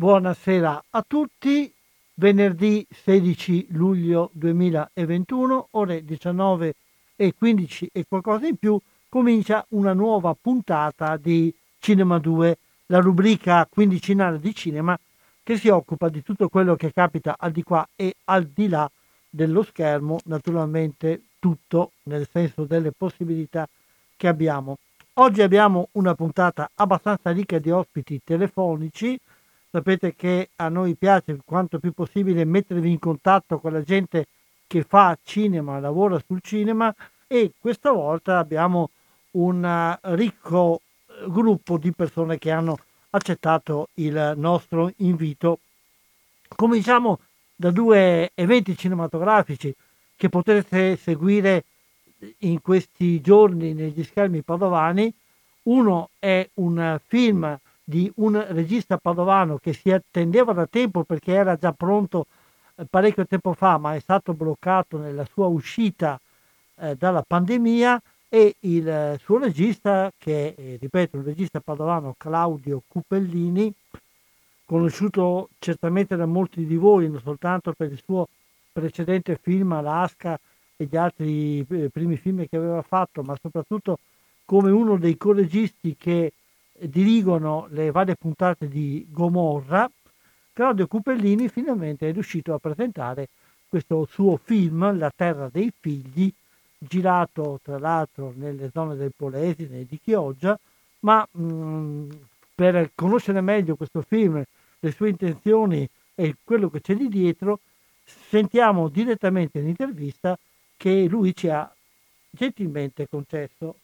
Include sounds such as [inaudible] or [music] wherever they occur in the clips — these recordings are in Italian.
Buonasera a tutti, venerdì 16 luglio 2021, ore 19 e 15 e qualcosa in più, comincia una nuova puntata di Cinema 2, la rubrica quindicinale di cinema che si occupa di tutto quello che capita al di qua e al di là dello schermo, naturalmente tutto nel senso delle possibilità che abbiamo. Oggi abbiamo una puntata abbastanza ricca di ospiti telefonici. Sapete che a noi piace quanto più possibile mettervi in contatto con la gente che fa cinema, lavora sul cinema e questa volta abbiamo un eh, ricco eh, gruppo di persone che hanno accettato il nostro invito. Cominciamo da due eventi cinematografici che potrete seguire in questi giorni negli schermi padovani. Uno è un film di un regista padovano che si attendeva da tempo perché era già pronto parecchio tempo fa, ma è stato bloccato nella sua uscita eh, dalla pandemia e il eh, suo regista, che è, ripeto, un regista padovano, Claudio Cupellini, conosciuto certamente da molti di voi, non soltanto per il suo precedente film Alaska e gli altri eh, primi film che aveva fatto, ma soprattutto come uno dei coregisti che dirigono le varie puntate di Gomorra, Claudio Cupellini finalmente è riuscito a presentare questo suo film, La terra dei figli, girato tra l'altro nelle zone del Polesine e di Chioggia, ma mh, per conoscere meglio questo film, le sue intenzioni e quello che c'è lì dietro, sentiamo direttamente l'intervista che lui ci ha gentilmente concesso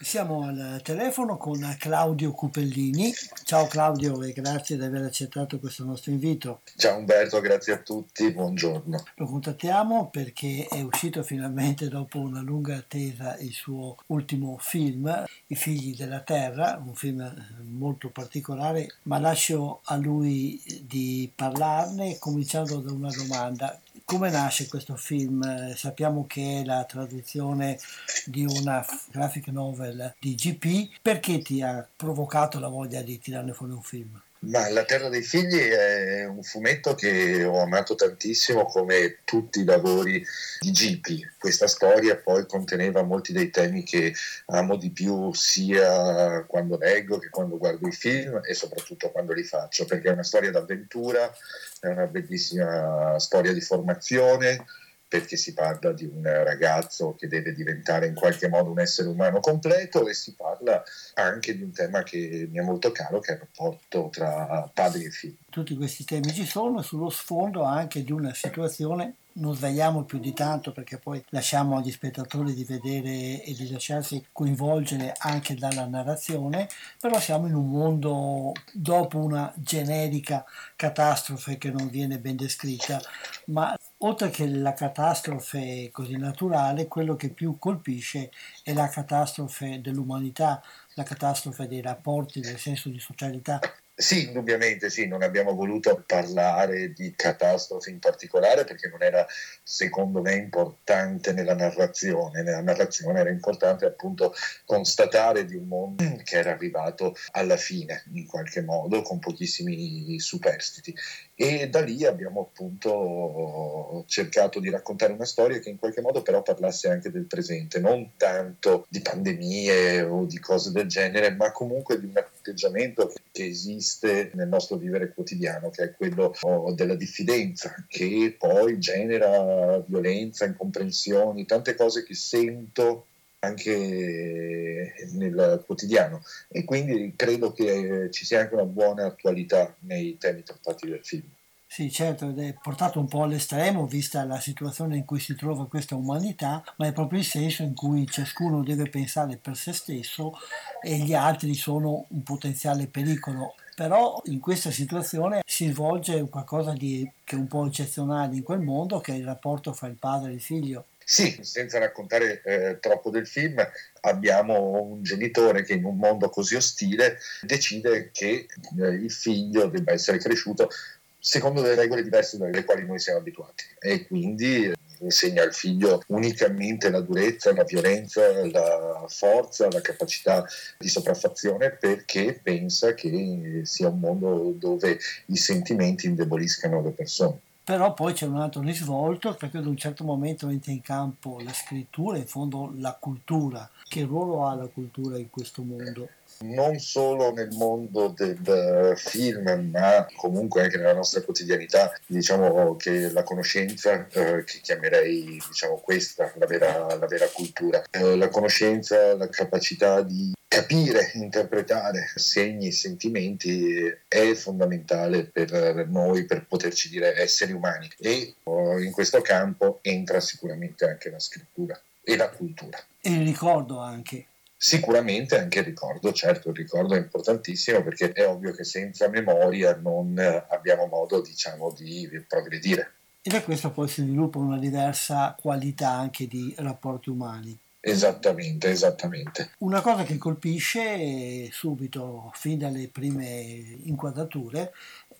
siamo al telefono con Claudio Cupellini. Ciao Claudio e grazie di aver accettato questo nostro invito. Ciao Umberto, grazie a tutti, buongiorno. Lo contattiamo perché è uscito finalmente dopo una lunga attesa il suo ultimo film, I figli della terra, un film molto particolare, ma lascio a lui di parlarne cominciando da una domanda come nasce questo film? Sappiamo che è la traduzione di una graphic novel di GP. Perché ti ha provocato la voglia di tirarne fuori un film? Ma La Terra dei Figli è un fumetto che ho amato tantissimo come tutti i lavori di Gipi. Questa storia poi conteneva molti dei temi che amo di più sia quando leggo che quando guardo i film e soprattutto quando li faccio, perché è una storia d'avventura, è una bellissima storia di formazione, perché si parla di un ragazzo che deve diventare in qualche modo un essere umano completo e si parla anche di un tema che mi è molto caro, che è il rapporto tra padri e figli. Tutti questi temi ci sono sullo sfondo anche di una situazione non svegliamo più di tanto perché poi lasciamo agli spettatori di vedere e di lasciarsi coinvolgere anche dalla narrazione, però siamo in un mondo dopo una generica catastrofe che non viene ben descritta, ma oltre che la catastrofe così naturale, quello che più colpisce è la catastrofe dell'umanità, la catastrofe dei rapporti, del senso di socialità. Sì, indubbiamente sì, non abbiamo voluto parlare di catastrofi in particolare perché non era secondo me importante nella narrazione, nella narrazione era importante appunto constatare di un mondo che era arrivato alla fine in qualche modo con pochissimi superstiti e da lì abbiamo appunto cercato di raccontare una storia che in qualche modo però parlasse anche del presente, non tanto di pandemie o di cose del genere, ma comunque di un atteggiamento che esiste nel nostro vivere quotidiano, che è quello oh, della diffidenza, che poi genera violenza, incomprensioni, tante cose che sento anche nel quotidiano e quindi credo che ci sia anche una buona attualità nei temi trattati del film. Sì, certo, ed è portato un po' all'estremo vista la situazione in cui si trova questa umanità, ma è proprio il senso in cui ciascuno deve pensare per se stesso e gli altri sono un potenziale pericolo. Però in questa situazione si svolge qualcosa di, che è un po' eccezionale in quel mondo, che è il rapporto fra il padre e il figlio. Sì, senza raccontare eh, troppo del film, abbiamo un genitore che in un mondo così ostile decide che eh, il figlio debba essere cresciuto secondo delle regole diverse dalle quali noi siamo abituati e quindi insegna al figlio unicamente la durezza, la violenza, la forza, la capacità di sopraffazione perché pensa che sia un mondo dove i sentimenti indeboliscano le persone. Però poi c'è un altro risvolto perché ad un certo momento entra in campo la scrittura, in fondo la cultura. Che ruolo ha la cultura in questo mondo? non solo nel mondo del film, ma comunque anche nella nostra quotidianità, diciamo che la conoscenza, eh, che chiamerei diciamo, questa la vera, la vera cultura, eh, la conoscenza, la capacità di capire, interpretare segni e sentimenti è fondamentale per noi per poterci dire esseri umani e oh, in questo campo entra sicuramente anche la scrittura e la cultura. E il ricordo anche. Sicuramente anche il ricordo, certo il ricordo è importantissimo perché è ovvio che senza memoria non abbiamo modo diciamo di progredire. E da questo poi si sviluppa una diversa qualità anche di rapporti umani. Esattamente, esattamente. Una cosa che colpisce subito, fin dalle prime inquadrature,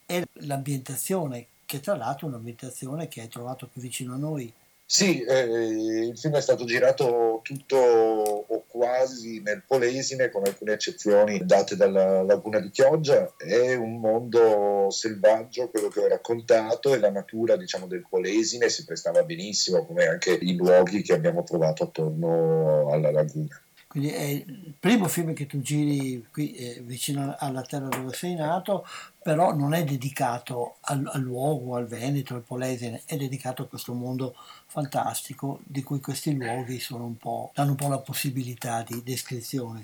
è l'ambientazione, che tra l'altro è un'ambientazione che hai trovato più vicino a noi. Sì, eh, il film è stato girato tutto o quasi nel Polesine, con alcune eccezioni date dalla laguna di Chioggia. È un mondo selvaggio quello che ho raccontato e la natura diciamo, del Polesine si prestava benissimo, come anche i luoghi che abbiamo trovato attorno alla laguna. Quindi è il primo film che tu giri qui eh, vicino alla terra dove sei nato, però non è dedicato al, al, luogo, al Veneto, al Polesine, è dedicato a questo mondo fantastico di cui questi luoghi un danno un po' la possibilità di descrizione.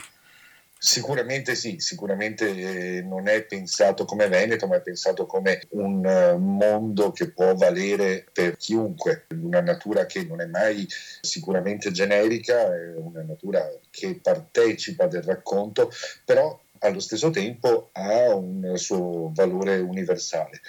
Sicuramente sì, sicuramente eh, non è pensato come Veneto, ma è pensato come un eh, mondo che può valere per chiunque, una natura che non è mai sicuramente generica, è una natura che partecipa del racconto, però allo stesso tempo ha un suo valore universale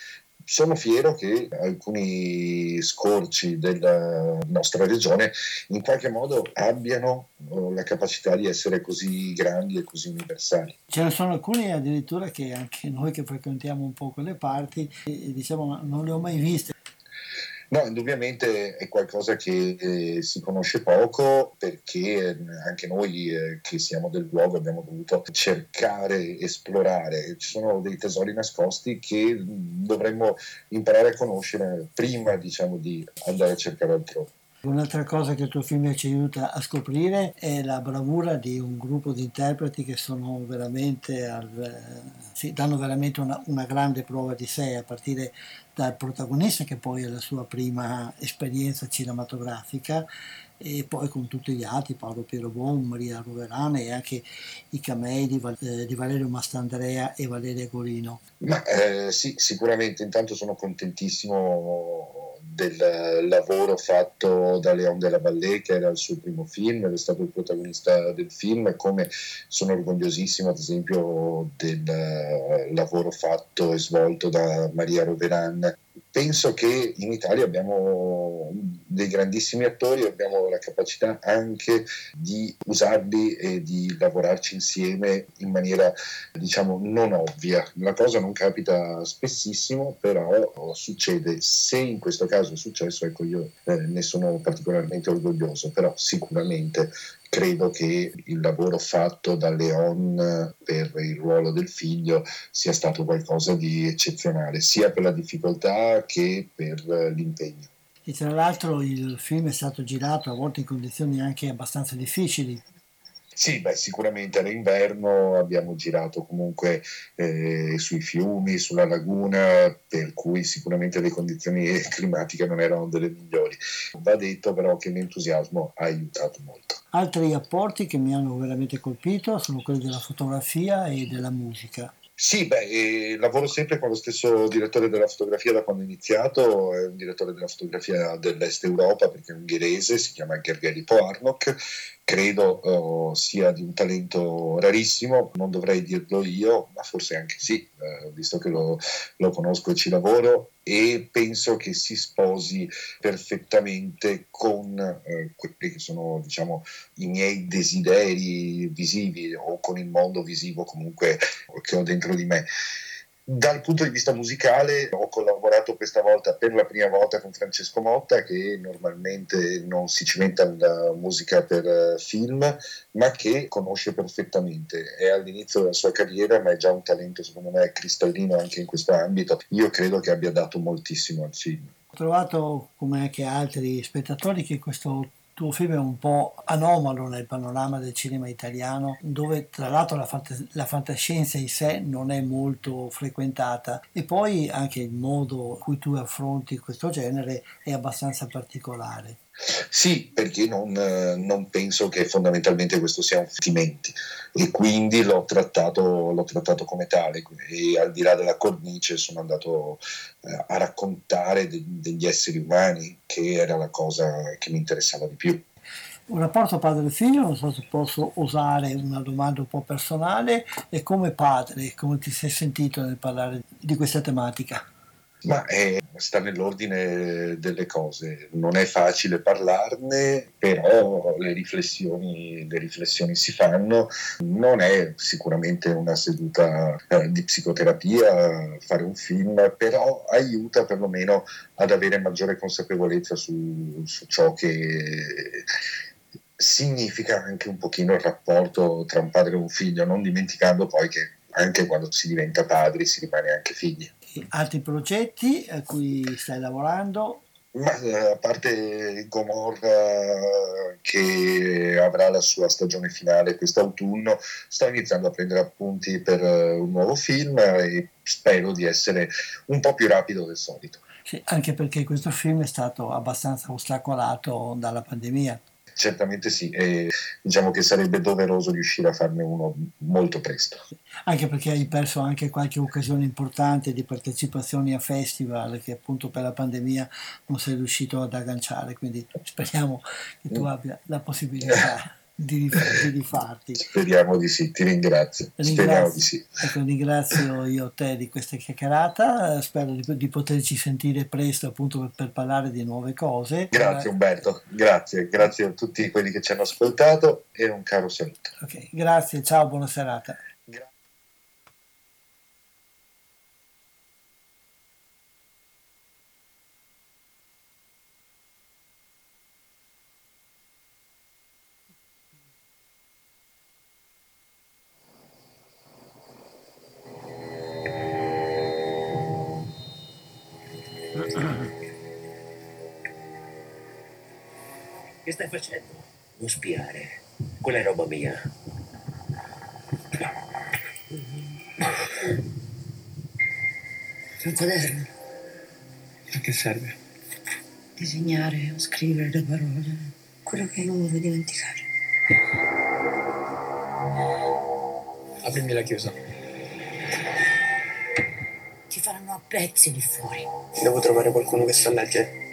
sono fiero che alcuni scorci della nostra regione in qualche modo abbiano oh, la capacità di essere così grandi e così universali. Ce ne sono alcuni addirittura che anche noi che frequentiamo un po' quelle parti, diciamo non le ho mai viste. No, indubbiamente è qualcosa che eh, si conosce poco perché eh, anche noi eh, che siamo del luogo abbiamo dovuto cercare, esplorare. Ci sono dei tesori nascosti che dovremmo imparare a conoscere prima diciamo, di andare a cercare altrove. Un'altra cosa che il tuo film ci aiuta a scoprire è la bravura di un gruppo di interpreti che sono veramente al, sì, danno veramente una, una, grande prova di sé, a partire dal protagonista che poi è la sua prima esperienza cinematografica e poi con tutti gli altri, Paolo Piero Bon, Maria Roverana e anche i camei di, eh, di Valerio Mastandrea e Valeria Gorino. Ma eh, sì, sicuramente intanto sono contentissimo del lavoro fatto da Leon della Vallée che era il suo primo film è stato il protagonista del film come sono orgogliosissimo ad esempio del lavoro fatto e svolto da Maria Roveran penso che in Italia abbiamo dei grandissimi attori e abbiamo la capacità anche di usarli e di lavorarci insieme in maniera diciamo non ovvia. La cosa non capita spessissimo, però succede. Se in questo caso è successo, ecco io eh, ne sono particolarmente orgoglioso, però sicuramente credo che il lavoro fatto da Leon per il ruolo del figlio sia stato qualcosa di eccezionale, sia per la difficoltà che per l'impegno. E tra l'altro il film è stato girato a volte in condizioni anche abbastanza difficili. Sì, beh, sicuramente all'inverno abbiamo girato comunque eh, sui fiumi, sulla laguna, per cui sicuramente le condizioni [laughs] climatiche non erano delle migliori. Va detto però che l'entusiasmo ha aiutato molto. Altri apporti che mi hanno veramente colpito sono quelli della fotografia e della musica. Sì, beh, eh, lavoro sempre con lo stesso direttore della fotografia da quando ho iniziato, è un direttore della fotografia dell'Est Europa perché è ungherese, si chiama Gergely Poarnok credo uh, sia di un talento rarissimo, non dovrei dirlo io, ma forse anche sì, uh, visto che lo, lo, conosco e ci lavoro e penso che si sposi perfettamente con uh, quelli che sono diciamo, i miei desideri visivi o con il mondo visivo comunque che ho dentro di me. Dal punto di vista musicale ho collaborato questa volta per la prima volta con Francesco Motta che normalmente non si cimenta nella musica per eh, film ma che conosce perfettamente. È all'inizio della sua carriera ma è già un talento secondo me cristallino anche in questo ambito. Io credo che abbia dato moltissimo al film. Ho trovato come anche altri spettatori che questo tuo film è un po' anomalo nel panorama del cinema italiano, dove tra l'altro la, fant- la, fantascienza in sé non è molto frequentata e poi anche il modo in cui tu affronti questo genere è abbastanza particolare. Sì, perché non, non, penso che fondamentalmente questo sia un sentimento e quindi l'ho trattato, l'ho trattato, come tale e al di là della cornice sono andato eh, a raccontare de, degli esseri umani che era la cosa che mi interessava di più. Un rapporto padre-figlio, non so se posso usare una domanda un po' personale, e come padre, come ti sei sentito nel parlare di questa tematica? Ma è, sta nell'ordine delle cose, non è facile parlarne, però le riflessioni, le riflessioni si fanno, non è sicuramente una seduta eh, di psicoterapia fare un film, però aiuta perlomeno ad avere maggiore consapevolezza su, su ciò che significa anche un pochino il rapporto tra un padre e un figlio, non dimenticando poi che anche quando si diventa padri si rimane anche figli. Altri progetti a cui stai lavorando? Ma, eh, a parte Gomorra che avrà la sua stagione finale quest'autunno, sto iniziando a prendere appunti per eh, un nuovo film e spero di essere un po' più rapido del solito. Sì, anche perché questo film è stato abbastanza ostacolato dalla pandemia. Certamente sì, e diciamo che sarebbe doveroso riuscire a farne uno molto presto. Anche perché hai perso anche qualche occasione importante di partecipazioni a festival che appunto per la pandemia non sei riuscito ad agganciare, quindi speriamo che tu mm. abbia la possibilità [laughs] di, di rifarti. Speriamo di sì, ti ringrazio. Speriamo di sì. Ecco, ringrazio io te di questa chiacchierata, spero di, di poterci sentire presto appunto per, per, parlare di nuove cose. Grazie Umberto, grazie, grazie a tutti quelli che ci hanno ascoltato e un caro saluto. Ok, grazie, ciao, buona serata. Stai facendo? Non spiare. Quella è roba mia. Un quaderno. A che serve? Disegnare o scrivere le parole. Quello che non vuoi dimenticare. Aprimi la chiusa. Ti faranno a pezzi lì fuori. Devo trovare qualcuno che sa leggere.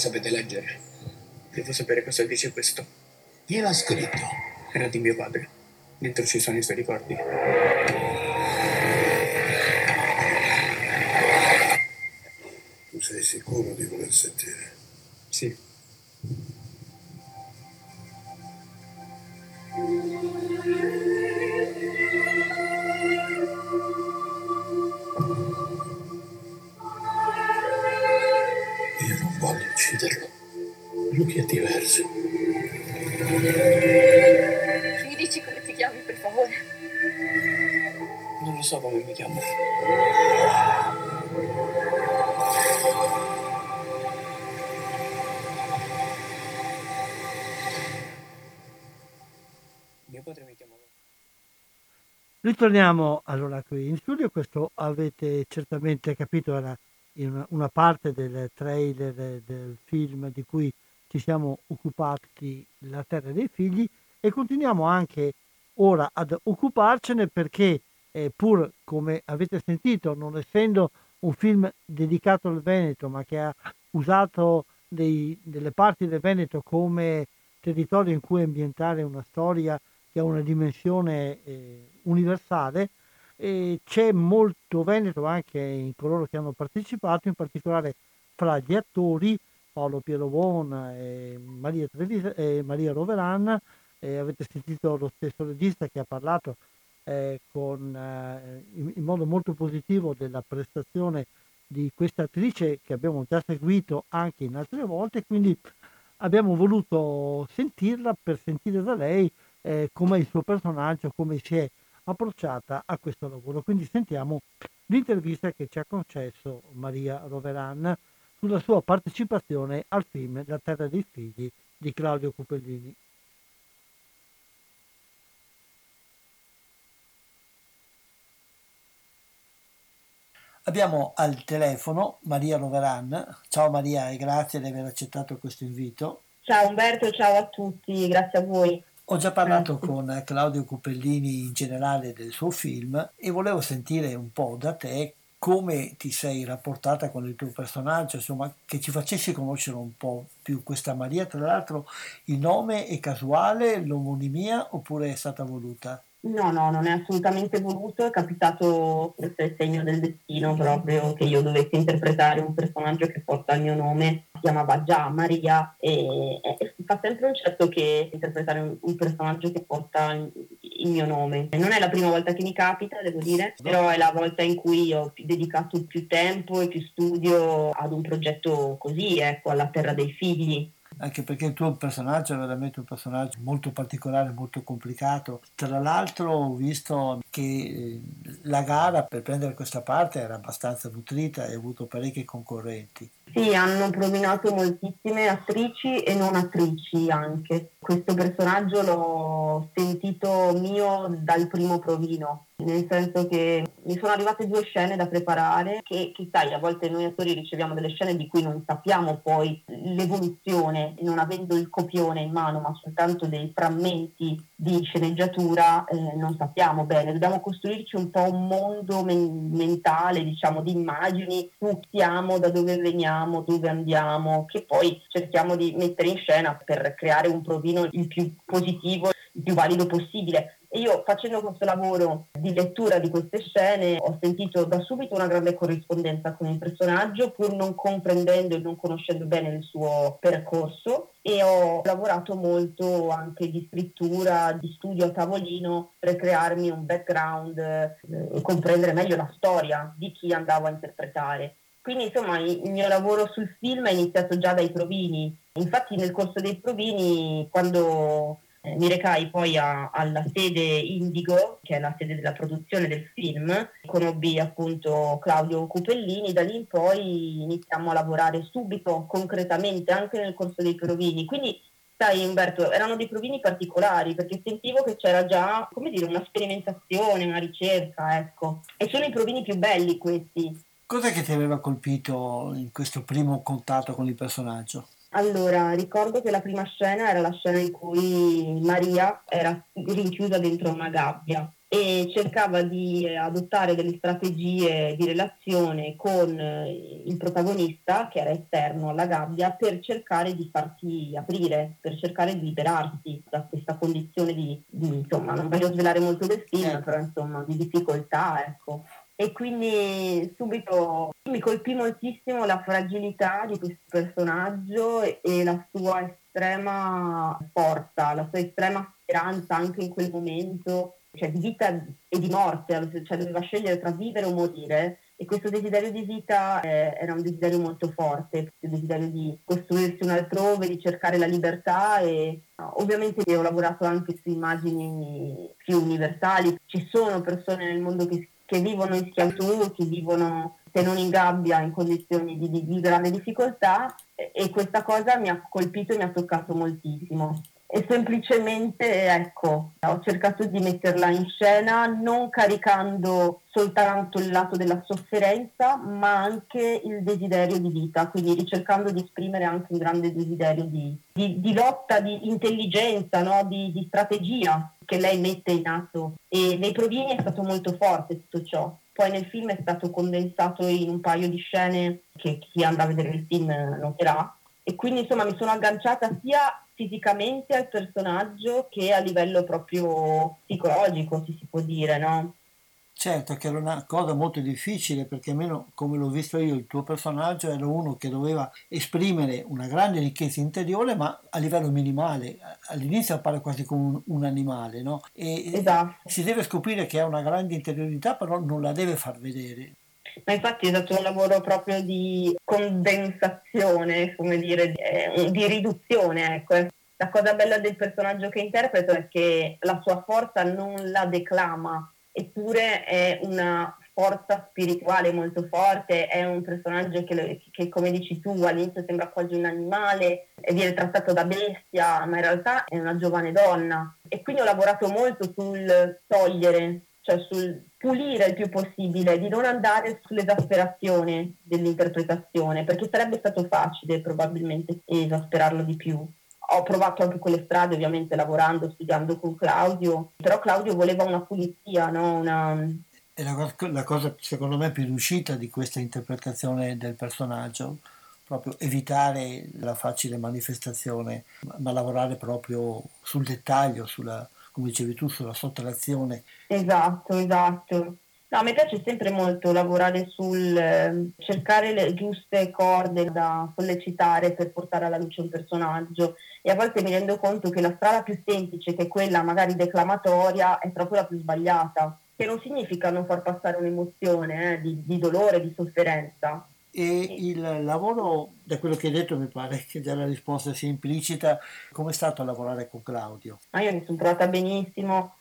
Sapete leggere. Devo sapere cosa dice questo. Chi l'ha scritto? Era di mio padre. Dentro ci sono i suoi ricordi. Tu sei sicuro di voler sentire? Sì. Ritorniamo allora qui in studio, questo avete certamente capito era una parte del trailer del film di cui ci siamo occupati, La terra dei figli, e continuiamo anche ora ad occuparcene perché eh, pur come avete sentito, non essendo un film dedicato al Veneto, ma che ha usato dei- delle parti del Veneto come territorio in cui ambientare una storia che ha una dimensione eh, universale, e c'è molto Veneto anche in coloro che hanno partecipato, in particolare fra gli attori Paolo Piero Bon e Maria, Trevis- e Maria Roveran, e avete sentito lo stesso regista che ha parlato eh, con, eh, in, in modo molto positivo della prestazione di questa attrice che abbiamo già seguito anche in altre volte, quindi abbiamo voluto sentirla per sentire da lei eh, come il suo personaggio, come si è approcciata a questo lavoro. Quindi sentiamo l'intervista che ci ha concesso Maria Roveran sulla sua partecipazione al film La terra dei figli di Claudio Cupellini. Abbiamo al telefono Maria Roveran. Ciao Maria e grazie di aver accettato questo invito. Ciao Umberto, ciao a tutti, grazie a voi. Ho già parlato con Claudio Cupellini in generale del suo film e volevo sentire un po' da te come ti sei rapportata con il tuo personaggio, insomma, che ci facessi conoscere un po' più questa Maria. Tra l'altro, il nome è casuale, l'omonimia oppure è stata voluta? No, no, non è assolutamente voluto, è capitato forse il segno del destino proprio che io dovessi interpretare un personaggio che porta il mio nome, chiamava già Maria e, e fa sempre un certo che interpretare un, un personaggio che porta il, il mio nome. Non è la prima volta che mi capita, devo dire, però è la volta in cui ho dedicato più tempo e più studio ad un progetto così, ecco, alla terra dei figli anche perché il tuo personaggio è veramente un personaggio molto particolare, molto complicato. Tra l'altro ho visto che eh, la gara per prendere questa parte era abbastanza nutrita e ha avuto parecchi concorrenti. Sì, hanno prominato moltissime attrici e non attrici anche. Questo personaggio l'ho sentito mio dal primo provino, nel senso che mi sono arrivate due scene da preparare che, che sai, a volte noi attori riceviamo delle scene di cui non sappiamo poi l'evoluzione, non avendo il copione in mano, ma soltanto dei frammenti di sceneggiatura, eh, non sappiamo bene. Dobbiamo costruirci un po' un mondo men- mentale, diciamo, di immagini, su siamo, da dove veniamo, dove andiamo, che poi cerchiamo di mettere in scena per creare un provino il più positivo, il più valido possibile. Io facendo questo lavoro di lettura di queste scene ho sentito da subito una grande corrispondenza con il personaggio, pur non comprendendo e non conoscendo bene il suo percorso e ho lavorato molto anche di scrittura, di studio a tavolino per crearmi un background eh, e comprendere meglio la storia di chi andavo a interpretare. Quindi insomma il mio lavoro sul film è iniziato già dai provini. Infatti nel corso dei provini, quando eh, mi recai poi a, alla sede Indigo, che è la sede della produzione del film, conobbi appunto Claudio Cupellini, da lì in poi iniziamo a lavorare subito, concretamente, anche nel corso dei provini. Quindi sai Umberto, erano dei provini particolari perché sentivo che c'era già, come dire, una sperimentazione, una ricerca, ecco. E sono i provini più belli questi. Cos'è che ti aveva colpito in questo primo contatto con il personaggio? Allora, ricordo che la prima scena era la scena in cui Maria era rinchiusa dentro una gabbia e cercava di adottare delle strategie di relazione con eh, il protagonista che era esterno alla gabbia per cercare di farsi aprire, per cercare di liberarsi da questa condizione di, di insomma, non voglio svelare molto del film, eh. però insomma di difficoltà, ecco. E quindi subito mi colpì moltissimo la fragilità di questo personaggio e la sua estrema forza, la sua estrema speranza anche in quel momento cioè di vita e di morte, cioè doveva scegliere tra vivere o morire. E questo desiderio di vita eh, era un desiderio molto forte, il desiderio di costruirsi un altrove, di cercare la libertà e ovviamente ho lavorato anche su immagini più universali, ci sono persone nel mondo che, che vivono in schiavitù, che vivono se non in gabbia in condizioni di, di, di grande difficoltà e questa cosa mi ha colpito e mi ha toccato moltissimo e semplicemente ecco, ho cercato di metterla in scena non caricando soltanto il lato della sofferenza, ma anche il desiderio di vita, quindi ricercando di esprimere anche un grande desiderio di, di, di lotta, di intelligenza, no? di, di strategia che lei mette in atto. E nei provini è stato molto forte tutto ciò. Poi nel film è stato condensato in un paio di scene che chi andrà a vedere il film noterà. E quindi insomma mi sono agganciata sia fisicamente al personaggio che a livello proprio psicologico, si, può dire, no? Certo, che era una cosa molto difficile perché almeno come l'ho visto io, il tuo personaggio era uno che doveva esprimere una grande ricchezza interiore ma a livello minimale. All'inizio appare quasi come un, un animale, no? E esatto. si deve scoprire che ha una grande interiorità però non la deve far vedere. Ma infatti è stato un lavoro proprio di condensazione, come dire, di, di riduzione, ecco. La cosa bella del personaggio che interpreto è che la sua forza non la declama, eppure è una forza spirituale molto forte, è un personaggio che, che, come dici tu all'inizio sembra quasi un animale viene trattato da bestia, ma in realtà è una giovane donna. E quindi ho lavorato molto sul togliere, cioè sul pulire il più possibile, di non andare sull'esasperazione dell'interpretazione, perché sarebbe stato facile probabilmente esasperarlo di più. Ho provato anche quelle strade, ovviamente lavorando, studiando con Claudio, però Claudio voleva una pulizia, no? una, è la, la, cosa secondo me più riuscita di questa interpretazione del personaggio, proprio evitare la facile manifestazione, ma, ma lavorare proprio sul dettaglio, sulla, come dicevi tu, sulla sottrazione. Esatto, esatto. No, a me piace sempre molto lavorare sul eh, cercare le giuste corde da sollecitare per portare alla luce un personaggio e a volte mi rendo conto che la strada più semplice, che è quella magari declamatoria, è proprio la più sbagliata, che non significa non far passare un'emozione eh, di, di dolore, di sofferenza, e il lavoro, da quello che hai detto, mi pare che già la risposta sia implicita. Come è stato lavorare con Claudio? Ah, io mi sono trovata benissimo.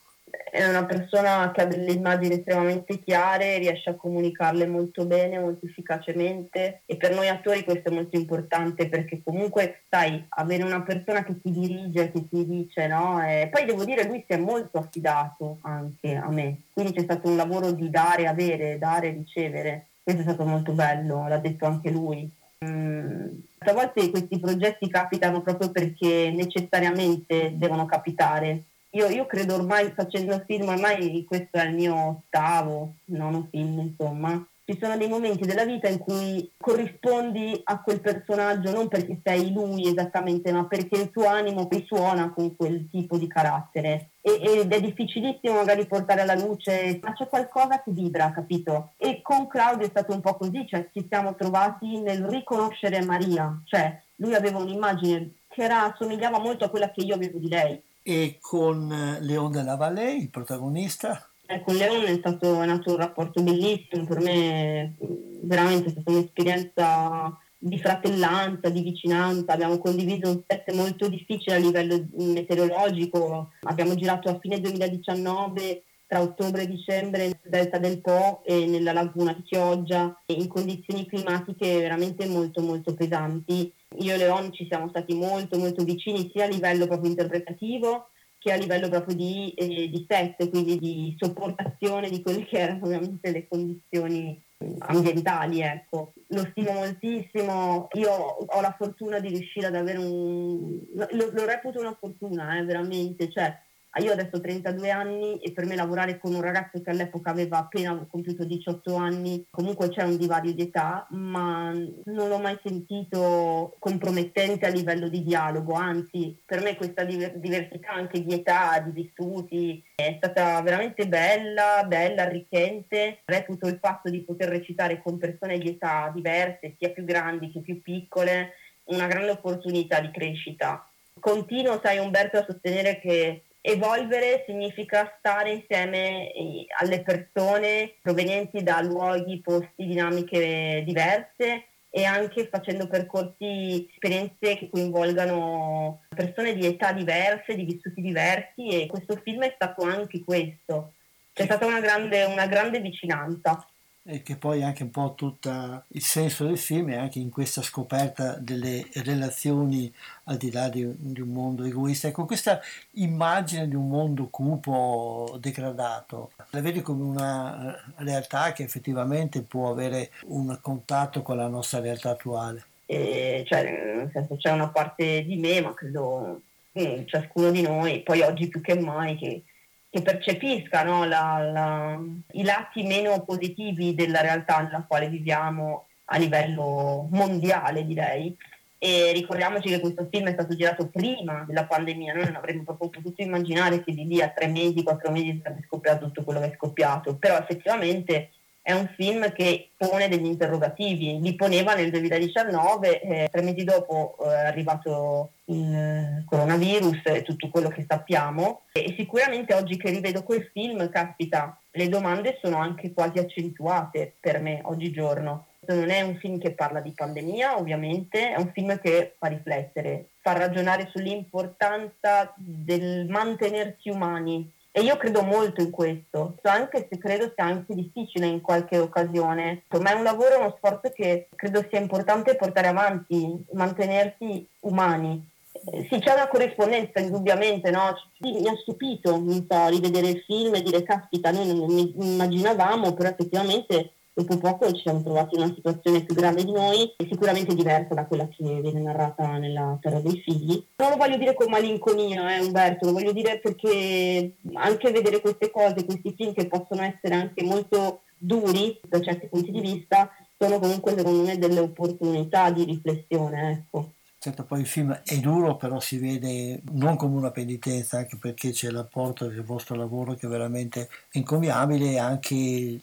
È una persona che ha delle immagini estremamente chiare, riesce a comunicarle molto bene, molto efficacemente e per noi attori questo è molto importante perché comunque, sai, avere una persona che ti dirige, che ti dice, no? E poi devo dire, lui si è molto affidato anche a me, quindi c'è stato un lavoro di dare, avere, dare, ricevere questo è stato molto bello, l'ha detto anche lui. Mm, a volte questi progetti capitano proprio perché necessariamente devono capitare. Io, io, credo ormai facendo film, ormai questo è il mio ottavo, nono film, insomma, ci sono dei momenti della vita in cui corrispondi a quel personaggio non perché sei lui esattamente, ma perché il tuo animo risuona con quel tipo di carattere. E, ed è difficilissimo magari portare alla luce, ma c'è qualcosa che vibra, capito? E con Claudio è stato un po' così, cioè ci siamo trovati nel riconoscere Maria, cioè lui aveva un'immagine che era, somigliava molto a quella che io avevo di lei. E con eh, Leon della Valle, il protagonista? Eh, con Leone è stato è nato un rapporto bellissimo, per me veramente è stata un'esperienza di fratellanza, di vicinanza, abbiamo condiviso un set molto difficile a livello meteorologico, abbiamo girato a fine 2019 tra ottobre e dicembre nel delta del Po e nella laguna di Chioggia in condizioni climatiche veramente molto molto pesanti. Io e Leon ci siamo stati molto molto vicini sia a livello proprio interpretativo che a livello proprio di, eh, di set, quindi di sopportazione di quelle che erano ovviamente le condizioni ambientali, ecco. Lo stimo moltissimo, io ho la fortuna di riuscire ad avere un... lo, lo reputo una fortuna, eh, veramente, cioè io adesso ho 32 anni e per me lavorare con un ragazzo che all'epoca aveva appena compiuto 18 anni, comunque c'è un divario di età, ma non l'ho mai sentito compromettente a livello di dialogo, anzi per me questa diversità anche di età, di vissuti, è stata veramente bella, bella, arricchente. Reputo il fatto di poter recitare con persone di età diverse, sia più grandi che più piccole, una grande opportunità di crescita. Continuo, sai Umberto, a sostenere che Evolvere significa stare insieme eh, alle persone provenienti da luoghi, posti, dinamiche diverse e anche facendo percorsi, esperienze che coinvolgano persone di età diverse, di vissuti diversi e questo film è stato anche questo. C'è stata una grande, una grande vicinanza e che poi anche un po' tutto il senso del film è anche in questa scoperta delle relazioni al di là di, di, un mondo egoista. Ecco, questa immagine di un mondo cupo, degradato, la vedi come una eh, realtà che effettivamente può avere un contatto con la nostra realtà attuale? Eh, cioè, nel senso, c'è una parte di me, ma credo eh, ciascuno di noi, poi oggi più che mai, che che percepisca no, la, la, i lati meno positivi della realtà nella quale viviamo a livello mondiale, direi. E ricordiamoci che questo film è stato girato prima della pandemia, noi non avremmo proprio potuto immaginare che di lì a tre mesi, quattro mesi sarebbe scoppiato tutto quello che è scoppiato, però effettivamente è un film che pone degli interrogativi, li poneva nel 2019, eh, tre mesi dopo eh, è arrivato il coronavirus e tutto quello che sappiamo e sicuramente oggi che rivedo quel film, caspita, le domande sono anche quasi accentuate per me oggigiorno. Non è un film che parla di pandemia, ovviamente, è un film che fa riflettere, fa ragionare sull'importanza del mantenersi umani e io credo molto in questo, anche se credo sia anche difficile in qualche occasione. Ma è un lavoro, uno sforzo che credo sia importante portare avanti, mantenersi umani. Eh, sì, c'è una corrispondenza indubbiamente, no? Mi ha stupito, non so, rivedere il film e dire, caspita, noi non immaginavamo, però effettivamente dopo poco ci siamo trovati in una situazione più grande di noi e sicuramente diversa da quella che viene narrata nella Terra dei Figli. Non lo voglio dire con malinconia, eh, Umberto, lo voglio dire perché anche vedere queste cose, questi film che possono essere anche molto duri da certi punti di vista, sono comunque secondo me delle opportunità di riflessione. Ecco. Certo, poi il film è duro, però si vede non come una penitenza, anche perché c'è l'apporto del vostro lavoro che è veramente encomiabile e anche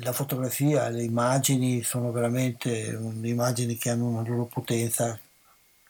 la fotografia, le immagini sono veramente immagini che hanno una loro potenza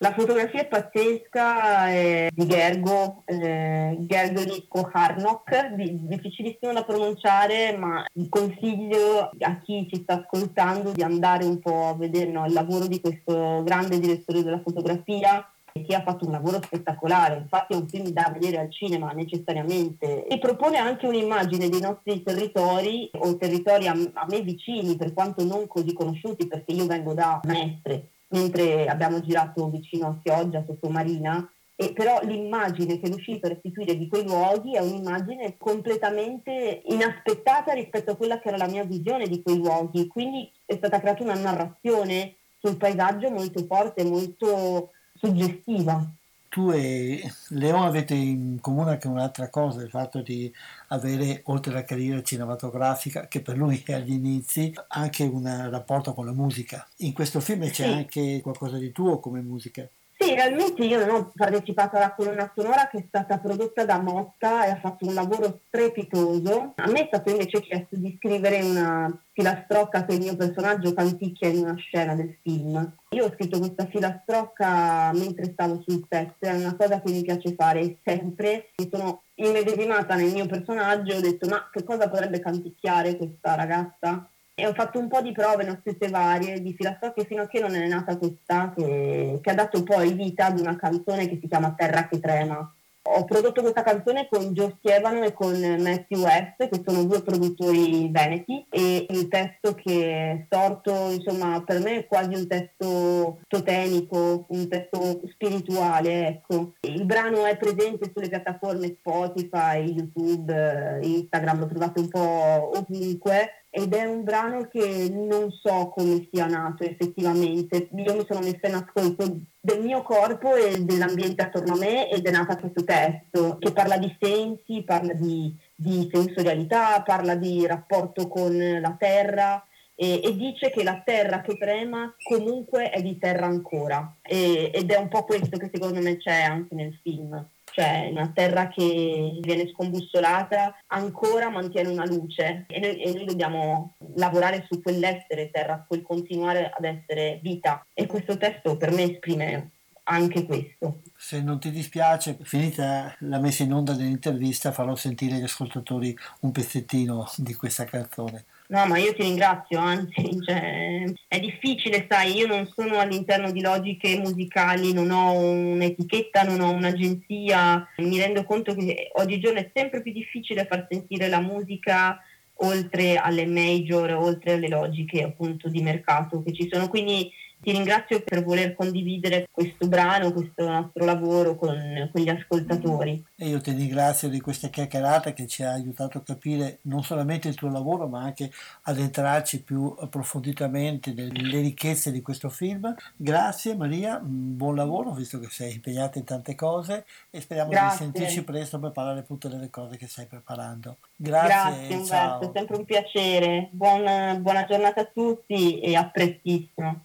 la fotografia è pazzesca è di Gergo, eh, Gergely Koharnok, di, difficilissimo da pronunciare, ma consiglio a chi ci sta ascoltando di andare un po' a vedere no, il lavoro di questo grande direttore della fotografia che ha fatto un lavoro spettacolare, infatti è un film da vedere al cinema necessariamente. E propone anche un'immagine dei nostri territori o territori a, a me vicini per quanto non così conosciuti perché io vengo da Mestre mentre abbiamo girato vicino a Chioggia, sotto Marina, e però l'immagine che riuscito a restituire di quei luoghi è un'immagine completamente inaspettata rispetto a quella che era la mia visione di quei luoghi, quindi è stata creata una narrazione sul paesaggio molto forte, molto suggestiva tu e Leon avete in comune anche un'altra cosa, il fatto di avere, oltre alla carriera cinematografica, che per lui è agli inizi, anche un rapporto con la musica. In questo film c'è sì. anche qualcosa di tuo come musica. Sì, realmente io non ho partecipato alla colonna sonora che è stata prodotta da Motta e ha fatto un lavoro strepitoso. A me è stato invece chiesto di scrivere una filastrocca che il mio personaggio canticchia in una scena del film. Io ho scritto questa filastrocca mentre stavo sul set, è una cosa che mi piace fare sempre. Mi sono immedesimata nel mio personaggio e ho detto ma che cosa potrebbe canticchiare questa ragazza? E ho fatto un po' di prove, ne ho scritte varie, di filastrocche fino a che non è nata questa, che, che ha dato poi vita ad una canzone che si chiama Terra che trema. Ho prodotto questa canzone con Joe Stievano e con Matthew West, che sono due produttori veneti, e il testo che è sorto, insomma, per me è quasi un testo totemico, un testo spirituale, ecco. Il brano è presente sulle piattaforme Spotify, YouTube, Instagram, lo trovate un po' ovunque ed è un brano che non so come sia nato effettivamente. Io mi sono messa in ascolto del mio corpo e dell'ambiente attorno a me ed è nata questo testo che parla di sensi, parla di, di sensorialità, parla di rapporto con la terra e, e, dice che la terra che trema comunque è di terra ancora e, ed è un po' questo che secondo me c'è anche nel film cioè una terra che viene scombussolata ancora mantiene una luce e noi, e noi, dobbiamo lavorare su quell'essere terra, quel continuare ad essere vita e questo testo per me esprime anche questo. Se non ti dispiace, finita la messa in onda dell'intervista, farò sentire agli ascoltatori un pezzettino di questa canzone. No, ma io ti ringrazio, anzi, [laughs] cioè, è difficile, sai, io non sono all'interno di logiche musicali, non ho un'etichetta, non ho un'agenzia, mi rendo conto che oggigiorno è sempre più difficile far sentire la musica oltre alle major, oltre alle logiche appunto di mercato che ci sono, quindi ti ringrazio per voler condividere questo brano, questo nostro lavoro con, con, gli ascoltatori. E io ti ringrazio di questa chiacchierata che ci ha aiutato a capire non solamente il tuo lavoro, ma anche ad entrarci più approfonditamente nelle ricchezze di questo film. Grazie Maria, buon lavoro visto che sei impegnata in tante cose e speriamo Grazie. di sentirci presto per parlare appunto delle cose che stai preparando. Grazie. Grazie Umberto, è sempre un piacere. Buona, buona giornata a tutti e a prestissimo.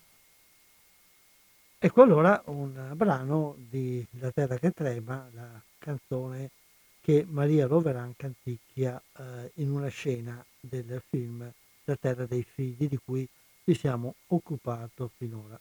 Ecco allora un brano di La terra che trema, la canzone che Maria Roveran canticchia eh, in una scena del film La terra dei figli di cui ci siamo occupati finora.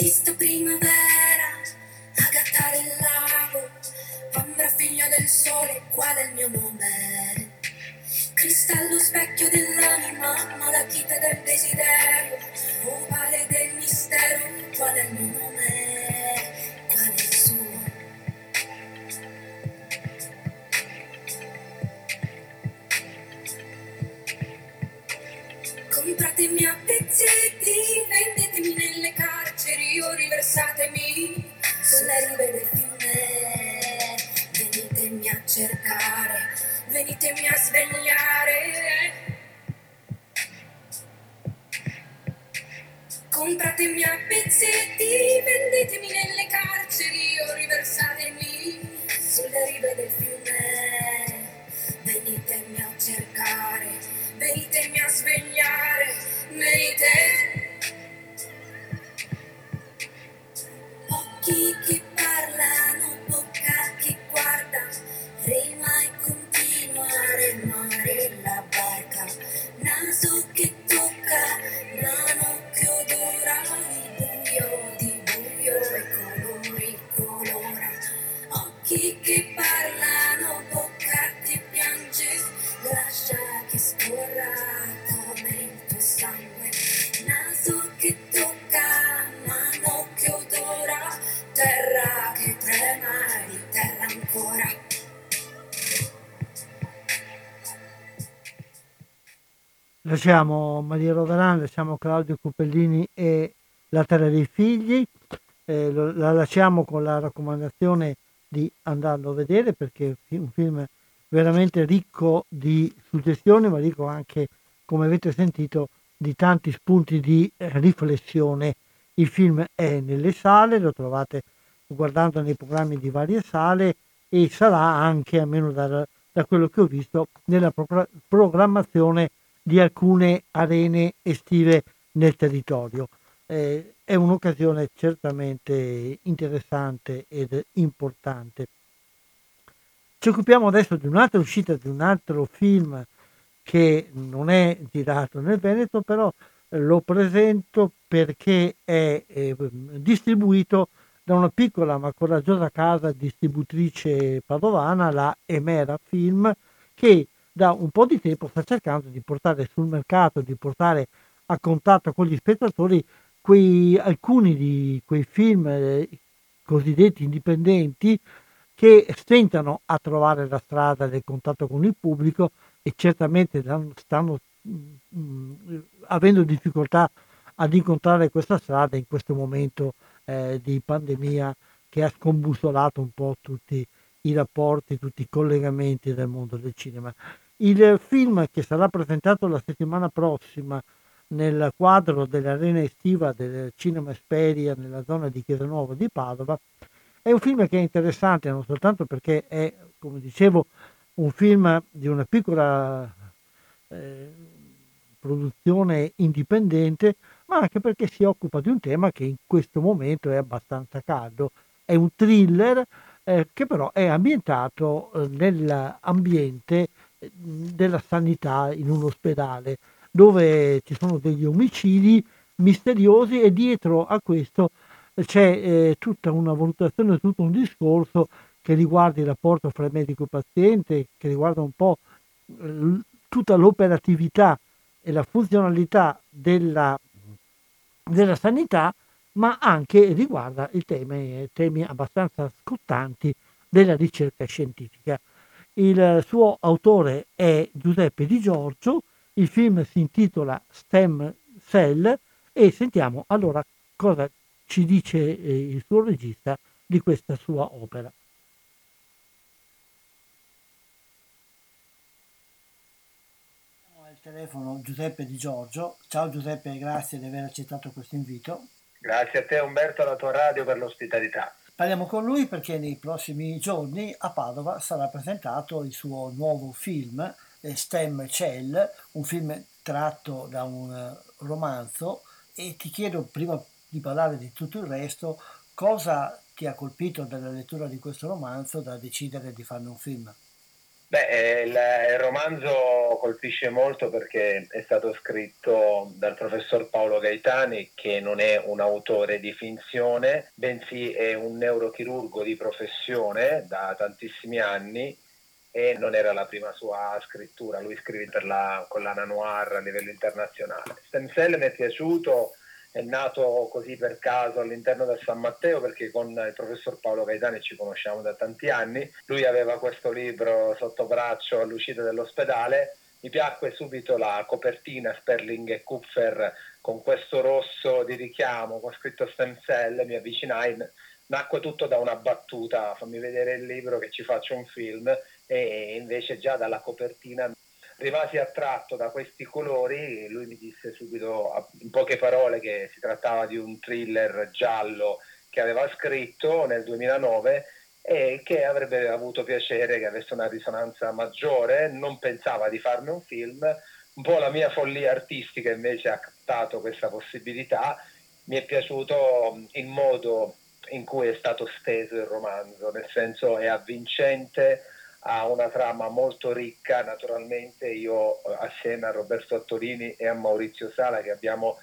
Ametista primavera, agata del lago, ombra figlia del sole, qual è il mio nome? Cristallo specchio dell'anima, malachite del desiderio, ovale del mistero, qual è il mio nome? Venitemi a svegliare. Compratemi a pezzetti, Lasciamo Maria Roveran, lasciamo Claudio Cupellini e La terra dei figli, eh, lo- la lasciamo con la raccomandazione di andarlo a vedere perché è un film veramente ricco di suggestioni, ma ricco anche, come avete sentito, di tanti spunti di riflessione. Il film è nelle sale, lo trovate guardando nei programmi di varie sale e sarà anche, almeno da, da quello che ho visto, nella pro- programmazione di alcune arene estive nel territorio. Eh, è un'occasione certamente interessante ed importante. Ci occupiamo adesso di un'altra uscita di un altro film che non è girato nel Veneto, però eh, lo presento perché è eh, distribuito da una piccola ma coraggiosa casa distributrice padovana, la Emera Film, che da un po' di tempo sta cercando di portare sul mercato, di portare a contatto con gli spettatori quei, alcuni di quei film eh, cosiddetti indipendenti che stentano a trovare la strada del contatto con il pubblico e certamente stanno mh, mm, avendo difficoltà ad incontrare questa strada in questo momento eh, di pandemia che ha scombussolato un po' tutti rapporti, tutti i collegamenti del mondo del cinema. Il film che sarà presentato la settimana prossima nel quadro dell'arena estiva del Cinema Esperia nella zona di Chiesa Nuova di Padova è un film che è interessante non soltanto perché è, come dicevo, un film di una piccola eh, produzione indipendente, ma anche perché si occupa di un tema che in questo momento è abbastanza caldo. È un thriller eh, che però è ambientato eh, nell'ambiente eh, della sanità in un ospedale dove ci sono degli omicidi misteriosi e dietro a questo c'è eh, tutta una valutazione, tutto un discorso che riguarda il rapporto fra medico e paziente, che riguarda un po' eh, tutta l'operatività e la funzionalità della, della sanità, ma anche riguarda i temi, temi abbastanza scottanti della ricerca scientifica. Il suo autore è Giuseppe Di Giorgio, il film si intitola Stem Cell e sentiamo allora cosa ci dice eh, il suo regista di questa sua opera. Al telefono Giuseppe Di Giorgio. Ciao Giuseppe, grazie di aver accettato questo invito. Grazie a te Umberto alla tua radio per l'ospitalità. Parliamo con lui perché nei prossimi giorni a Padova sarà presentato il suo nuovo film Stem Cell, un film tratto da un eh, romanzo e ti chiedo prima di parlare di tutto il resto cosa ti ha colpito dalla lettura di questo romanzo da decidere di farne un film. Beh, eh, il, romanzo colpisce molto perché è stato scritto dal professor Paolo Gaetani, che non è un autore di finzione, bensì è un neurochirurgo di professione da tantissimi anni e non era la prima sua scrittura, lui scrive per la collana noir a livello internazionale. Stem Cell mi è piaciuto, è nato così per caso all'interno del San Matteo perché con il professor Paolo Gaetani ci conosciamo da tanti anni, lui aveva questo libro sotto braccio all'uscita dell'ospedale, mi piacque subito la copertina Sperling e Kupfer con questo rosso di richiamo con scritto Stem Cell, mi avvicinai, nacque tutto da una battuta, fammi vedere il libro che ci faccio un film e invece già dalla copertina rimasi attratto da questi colori, lui mi disse subito in poche parole che si trattava di un thriller giallo che aveva scritto nel 2009 e che avrebbe avuto piacere che avesse una risonanza maggiore, non pensava di farne un film, un po' la mia follia artistica invece ha captato questa possibilità, mi è piaciuto il modo in cui è stato steso il romanzo, nel senso è avvincente, ha una trama molto ricca, naturalmente io assieme a Roberto Attorini e a Maurizio Sala che abbiamo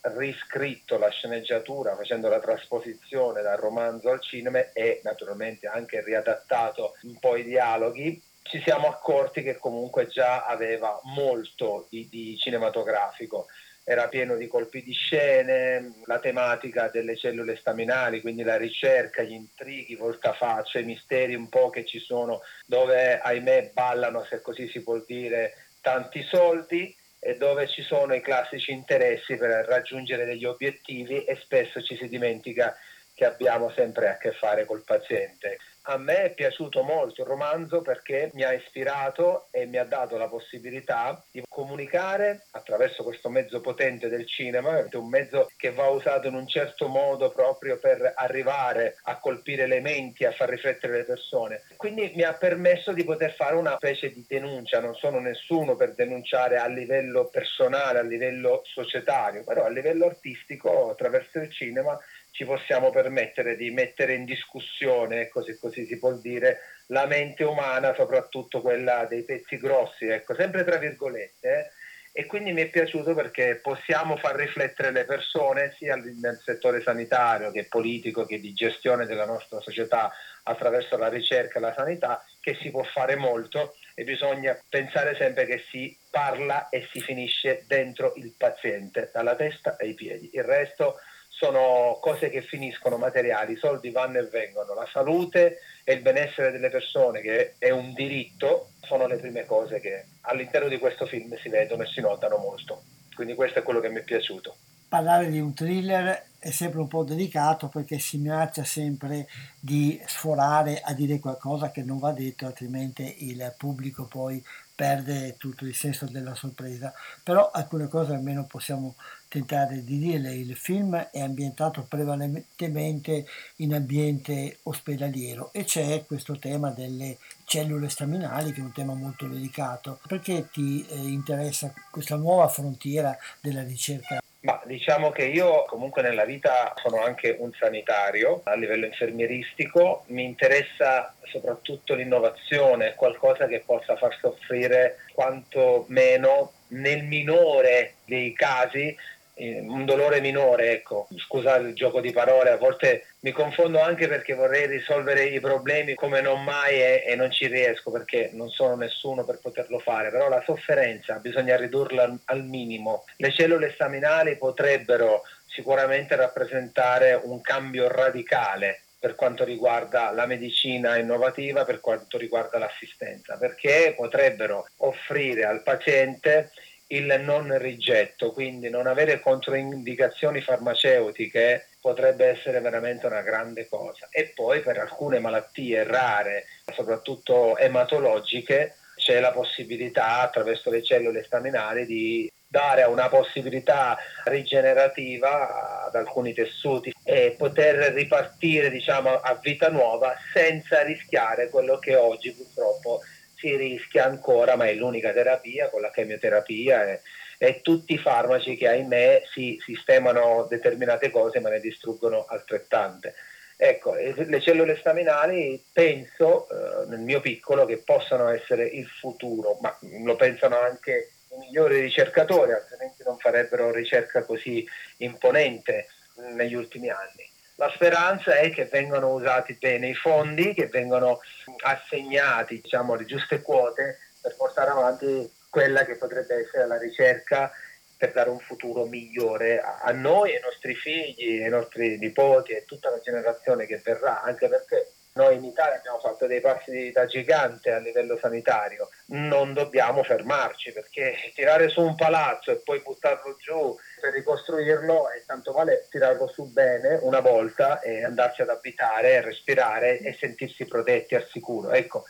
riscritto la sceneggiatura facendo la trasposizione dal romanzo al cinema e naturalmente anche riadattato un po' i dialoghi, ci siamo accorti che comunque già aveva molto di, di cinematografico era pieno di colpi di scene, la tematica delle cellule staminali, quindi la ricerca, gli intrighi, voltafaccia, i misteri un po' che ci sono, dove ahimè ballano, se così si può dire, tanti soldi e dove ci sono i classici interessi per raggiungere degli obiettivi e spesso ci si dimentica che abbiamo sempre a che fare col paziente. A me è piaciuto molto il romanzo perché mi ha ispirato e mi ha dato la possibilità di comunicare attraverso questo mezzo potente del cinema, un mezzo che va usato in un certo modo proprio per arrivare a colpire le menti, a far riflettere le persone. Quindi mi ha permesso di poter fare una specie di denuncia, non sono nessuno per denunciare a livello personale, a livello societario, però a livello artistico attraverso il cinema ci possiamo permettere di mettere in discussione, ecco se così si può dire, la mente umana, soprattutto quella dei pezzi grossi, ecco, sempre tra virgolette, eh? e quindi mi è piaciuto perché possiamo far riflettere le persone sia nel settore sanitario che politico che di gestione della nostra società attraverso la ricerca e la sanità che si può fare molto e bisogna pensare sempre che si parla e si finisce dentro il paziente, dalla testa ai piedi. Il resto sono cose che finiscono materiali, i soldi vanno e vengono, la salute e il benessere delle persone, che è un diritto, sono le prime cose che all'interno di questo film si vedono e si notano molto. Quindi questo è quello che mi è piaciuto. Parlare di un thriller è sempre un po' delicato perché si minaccia sempre di sforare a dire qualcosa che non va detto, altrimenti il pubblico poi perde tutto il senso della sorpresa. Però alcune cose almeno possiamo tentare di dirle. Il film è ambientato prevalentemente in ambiente ospedaliero e c'è questo tema delle cellule staminali che è un tema molto delicato. Perché ti eh, interessa questa nuova frontiera della ricerca? Ma diciamo che io comunque nella vita sono anche un sanitario a livello infermieristico, mi interessa soprattutto l'innovazione, qualcosa che possa far soffrire quanto meno nel minore dei casi un dolore minore, ecco, scusate il gioco di parole, a volte mi confondo anche perché vorrei risolvere i problemi come non mai e, e, non ci riesco perché non sono nessuno per poterlo fare, però la sofferenza bisogna ridurla al minimo. Le cellule staminali potrebbero sicuramente rappresentare un cambio radicale per quanto riguarda la medicina innovativa, per quanto riguarda l'assistenza, perché potrebbero offrire al paziente il non rigetto, quindi non avere controindicazioni farmaceutiche potrebbe essere veramente una grande cosa. E poi per alcune malattie rare, soprattutto ematologiche, c'è la possibilità attraverso le cellule staminali di dare una possibilità rigenerativa ad alcuni tessuti e poter ripartire diciamo, a vita nuova senza rischiare quello che oggi purtroppo si rischia ancora, ma è l'unica terapia con la chemioterapia e, e tutti i farmaci che ahimè si sistemano determinate cose ma ne distruggono altrettante. Ecco, le cellule staminali penso, eh, nel mio piccolo, che possano essere il futuro, ma lo pensano anche i migliori ricercatori, altrimenti non farebbero ricerca così imponente negli ultimi anni. La speranza è che vengano usati bene i fondi, che vengano assegnati diciamo, le giuste quote per portare avanti quella che potrebbe essere la ricerca per dare un futuro migliore a noi, ai nostri figli, ai nostri nipoti e tutta la generazione che verrà, anche perché noi in Italia abbiamo fatto dei passi da gigante a livello sanitario, non dobbiamo fermarci perché tirare su un palazzo e poi buttarlo giù per ricostruirlo è tanto vale tirarlo su bene una volta e andarci ad abitare, respirare e sentirsi protetti al sicuro. Ecco,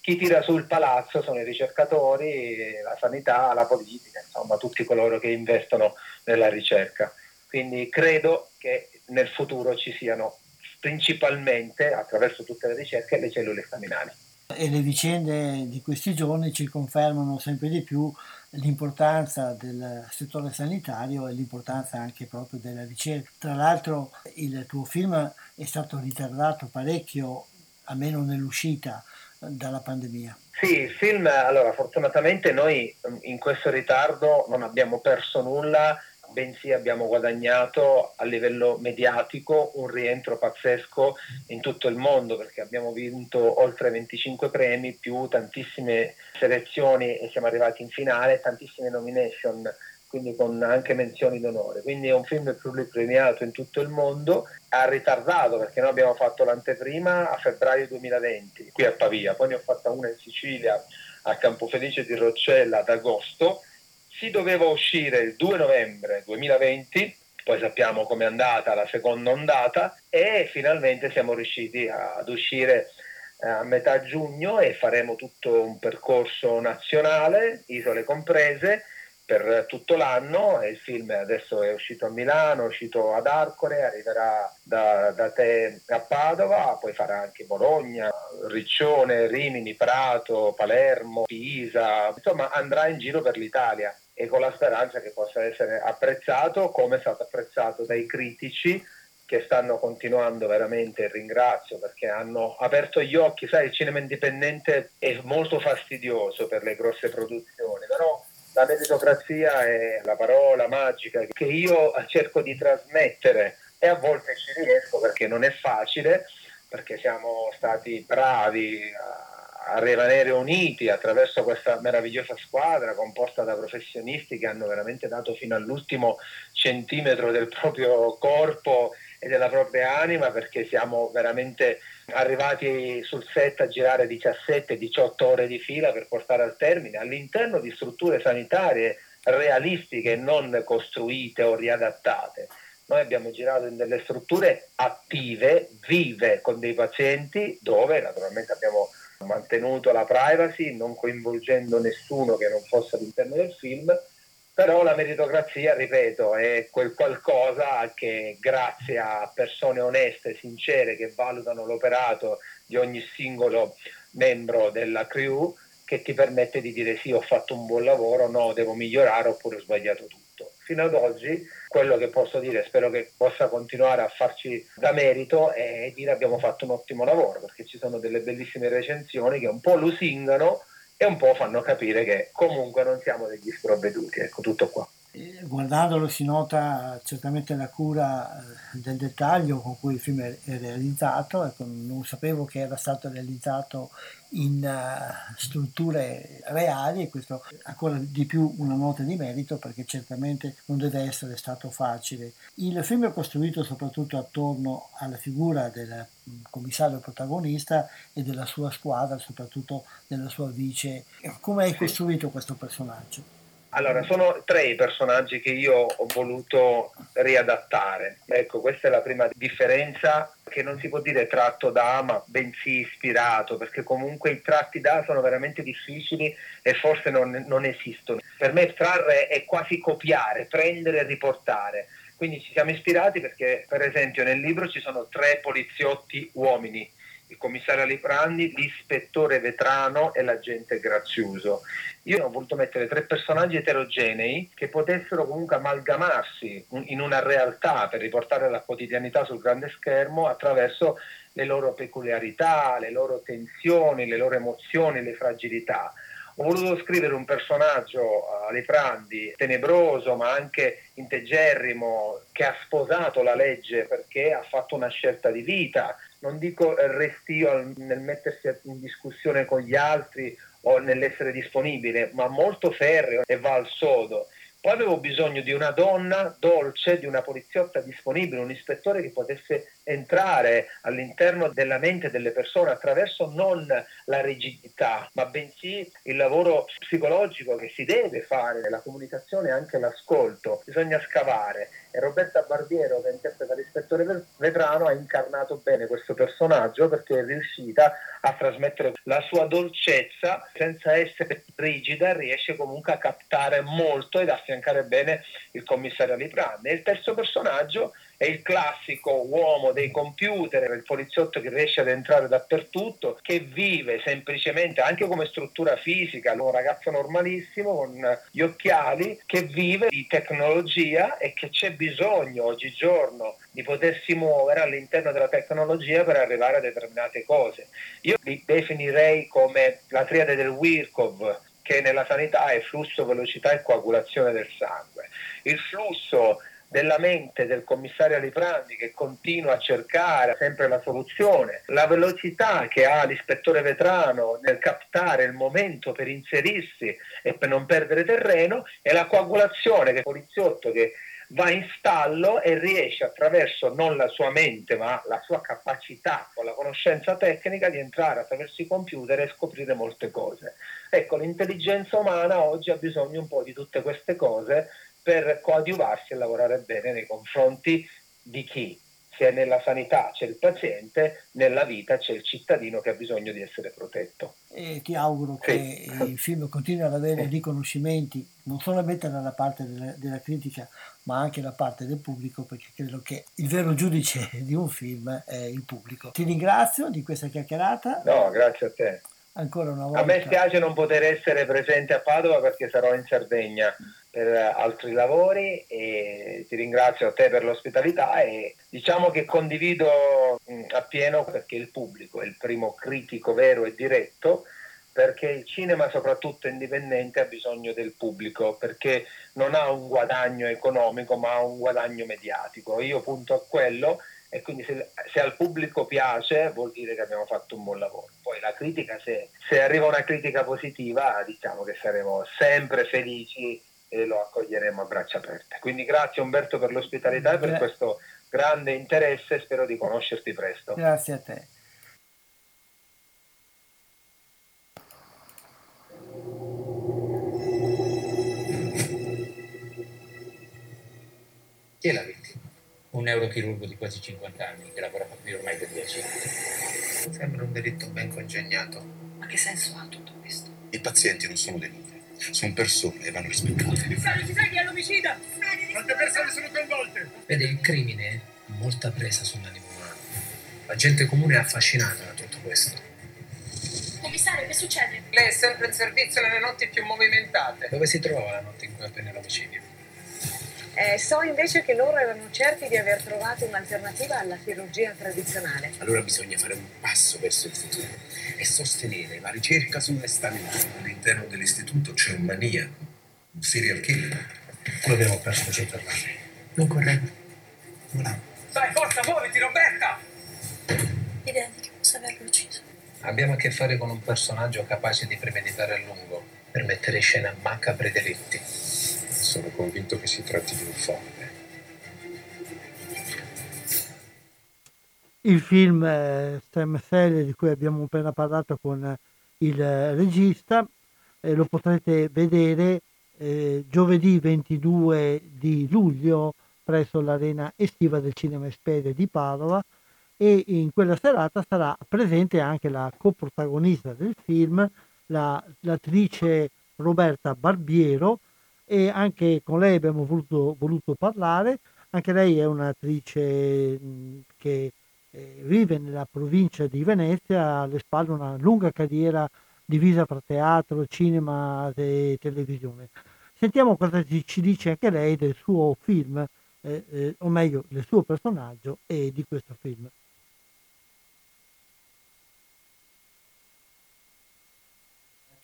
chi tira su il palazzo sono i ricercatori, la sanità, la politica, insomma tutti coloro che investono nella ricerca. Quindi credo che nel futuro ci siano principalmente attraverso tutte le ricerche le cellule staminali. E le vicende di questi giorni ci confermano sempre di più l'importanza del settore sanitario e l'importanza anche proprio della ricerca. Tra l'altro il tuo film è stato ritardato parecchio, almeno nell'uscita dalla pandemia. Sì, il film, allora fortunatamente noi in questo ritardo non abbiamo perso nulla bensì abbiamo guadagnato a livello mediatico un rientro pazzesco in tutto il mondo perché abbiamo vinto oltre 25 premi più tantissime selezioni e siamo arrivati in finale, tantissime nomination quindi con anche menzioni d'onore. Quindi è un film pluripremiato in tutto il mondo, ha ritardato perché noi abbiamo fatto l'anteprima a febbraio 2020 qui a Pavia, poi ne ho fatta una in Sicilia a Campofelice di Roccella ad agosto si doveva uscire il 2 novembre 2020, poi sappiamo com'è andata la seconda ondata e finalmente siamo riusciti ad uscire eh, a metà giugno e faremo tutto un percorso nazionale, isole comprese, per tutto l'anno. Il film adesso è uscito a Milano, è uscito ad Arcore, arriverà da, da te a Padova, poi farà anche Bologna, Riccione, Rimini, Prato, Palermo, Pisa, insomma andrà in giro per l'Italia e con la speranza che possa essere apprezzato come è stato apprezzato dai critici che stanno continuando veramente, ringrazio perché hanno aperto gli occhi, sai il cinema indipendente è molto fastidioso per le grosse produzioni, però La meritocrazia è la parola magica che io cerco di trasmettere. E a volte ci riesco perché non è facile, perché siamo stati bravi a, rimanere uniti attraverso questa meravigliosa squadra composta da professionisti che hanno veramente dato fino all'ultimo centimetro del proprio corpo e della propria anima perché siamo veramente arrivati sul set a girare 17-18 ore di fila per portare al termine all'interno di strutture sanitarie realistiche, non costruite o riadattate. Noi abbiamo girato in delle strutture attive, vive, con dei pazienti dove naturalmente abbiamo mantenuto la privacy, non coinvolgendo nessuno che non fosse all'interno del film, però la meritocrazia, ripeto, è quel qualcosa che grazie a persone oneste, sincere, che valutano l'operato di ogni singolo membro della crew, che ti permette di dire sì, ho fatto un buon lavoro, no, devo migliorare oppure ho sbagliato tutto. Fino ad oggi quello che posso dire, spero che possa continuare a farci da merito, è dire abbiamo fatto un ottimo lavoro, perché ci sono delle bellissime recensioni che un po' lusingano e un po' fanno capire che comunque non siamo degli sprovveduti. Ecco, tutto qua. Guardandolo si nota certamente la cura eh, del dettaglio con cui il film è realizzato, ecco, non sapevo che era stato realizzato in uh, strutture reali e questo ancora di più una nota di merito perché certamente non deve essere stato facile. Il film è costruito soprattutto attorno alla figura del mm, commissario protagonista e della sua squadra, soprattutto della sua vice. Come hai costruito questo personaggio? Allora, sono tre i personaggi che io ho voluto riadattare. Ecco, questa è la prima differenza che non si può dire tratto da ma bensì ispirato, perché comunque i tratti da sono veramente difficili e forse non, non esistono. Per me trarre è quasi copiare, prendere e riportare. Quindi ci siamo ispirati perché, per esempio, nel libro ci sono tre poliziotti uomini il commissario Aliprandi, l'ispettore Vetrano e l'agente Graziuso. Io ho voluto mettere tre personaggi eterogenei che potessero comunque amalgamarsi in una realtà per riportare la quotidianità sul grande schermo attraverso le loro peculiarità, le loro tensioni, le loro emozioni, le fragilità. Ho voluto scrivere un personaggio Aliprandi tenebroso ma anche integerrimo che ha sposato la legge perché ha fatto una scelta di vita, non dico restio nel mettersi in discussione con gli altri o nell'essere disponibile, ma molto ferreo e va al sodo. Poi avevo bisogno di una donna dolce, di una poliziotta disponibile, un ispettore che potesse entrare all'interno della mente delle persone attraverso non la rigidità, ma bensì il lavoro psicologico che si deve fare nella comunicazione e anche l'ascolto. Bisogna scavare e Roberta Barbiero, che interpreta l'ispettore Vetrano, ha incarnato bene questo personaggio perché è riuscita a trasmettere la sua dolcezza senza essere rigida, riesce comunque a captare molto ed affiancare bene il commissario Liprande. E il terzo personaggio è il classico uomo dei computer, il poliziotto che riesce ad entrare dappertutto, che vive semplicemente anche come struttura fisica, un ragazzo normalissimo con gli occhiali, che vive di tecnologia e che c'è bisogno oggigiorno di potersi muovere all'interno della tecnologia per arrivare a determinate cose. Io li definirei come la triade del Wirkov, che nella sanità è flusso, velocità e coagulazione del sangue. Il flusso della mente del commissario Aliprandi che continua a cercare sempre la soluzione, la velocità che ha l'ispettore Vetrano nel captare il momento per inserirsi e per non perdere terreno e la coagulazione che poliziotto che va in stallo e riesce attraverso non la sua mente ma la sua capacità con la conoscenza tecnica di entrare attraverso i computer e scoprire molte cose. Ecco, l'intelligenza umana oggi ha bisogno un po' di tutte queste cose per coadiuvarsi e lavorare bene nei confronti di chi? Se nella sanità c'è il paziente, nella vita c'è il cittadino che ha bisogno di essere protetto. E ti auguro sì. che il film continui ad avere sì. riconoscimenti non solamente dalla parte della, della, critica, ma anche da parte del pubblico, perché credo che il vero giudice di un film è il pubblico. Ti ringrazio di questa chiacchierata. No, grazie a te ancora una volta. A me spiace non poter essere presente a Padova perché sarò in Sardegna per altri lavori e ti ringrazio a te per l'ospitalità e diciamo che condivido appieno perché il pubblico è il primo critico vero e diretto perché il cinema soprattutto indipendente ha bisogno del pubblico perché non ha un guadagno economico ma ha un guadagno mediatico. Io punto a quello e quindi se, se, al pubblico piace vuol dire che abbiamo fatto un buon lavoro. Poi la critica, se, se arriva una critica positiva, diciamo che saremo sempre felici e lo accoglieremo a braccia aperte. Quindi grazie Umberto per l'ospitalità e per questo grande interesse, spero di conoscerti presto. Grazie a te. Chi è la vittima? Un neurochirurgo di quasi 50 anni che lavora qui ormai da 10 anni. Sembra un delitto ben congegnato. Ma che senso ha tutto questo? I pazienti non sono dei numeri, sono persone e vanno rispettate. Commissario, ci sei? È l'omicida! Quante persone sono coinvolte? Vede, il crimine ha molta presa sull'animo umano. La gente comune è affascinata da tutto questo. Commissario, che succede? Lei è sempre in servizio nelle notti più movimentate. Dove si trova la notte in cui avvenne l'omicidio? Eh, so invece che loro erano certi di aver trovato un'alternativa alla chirurgia tradizionale. Allora bisogna fare un passo verso il futuro e sostenere la ricerca sulle staminali. All'interno dell'istituto c'è un maniaco, un serial killer. Lo abbiamo perso già per Non correndo. Voilà. Dai, forza, muoviti, Roberta! Idea di chi possa averlo ucciso. Abbiamo a che fare con un personaggio capace di premeditare a lungo per mettere in scena macabri delitti. Sono convinto che si tratti di un folle. Il film eh, Stem di cui abbiamo appena parlato con il regista eh, lo potrete vedere eh, giovedì 22 di luglio presso l'arena estiva del Cinema Espede di Padova e in quella serata sarà presente anche la coprotagonista del film, la, l'attrice Roberta Barbiero, e anche con lei abbiamo voluto, voluto parlare. Anche lei è un'attrice che eh, vive nella provincia di Venezia, alle spalle una lunga carriera divisa tra teatro, cinema e televisione. Sentiamo cosa ci dice anche lei del suo film, eh, eh, o meglio del suo personaggio e di questo film.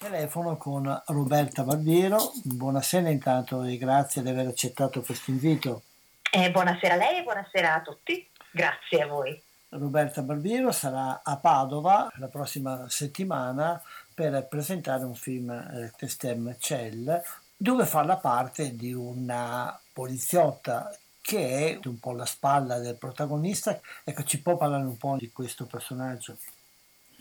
Telefono con Roberta Barbiero. Buonasera intanto e grazie di aver accettato questo invito. Eh, buonasera a lei e buonasera a tutti. Grazie a voi. Roberta Barbiero sarà a Padova la prossima settimana per presentare un film eh, Testem Cell dove fa la parte di una poliziotta che è un po' la spalla del protagonista. Ecco, ci può parlare un po' di questo personaggio?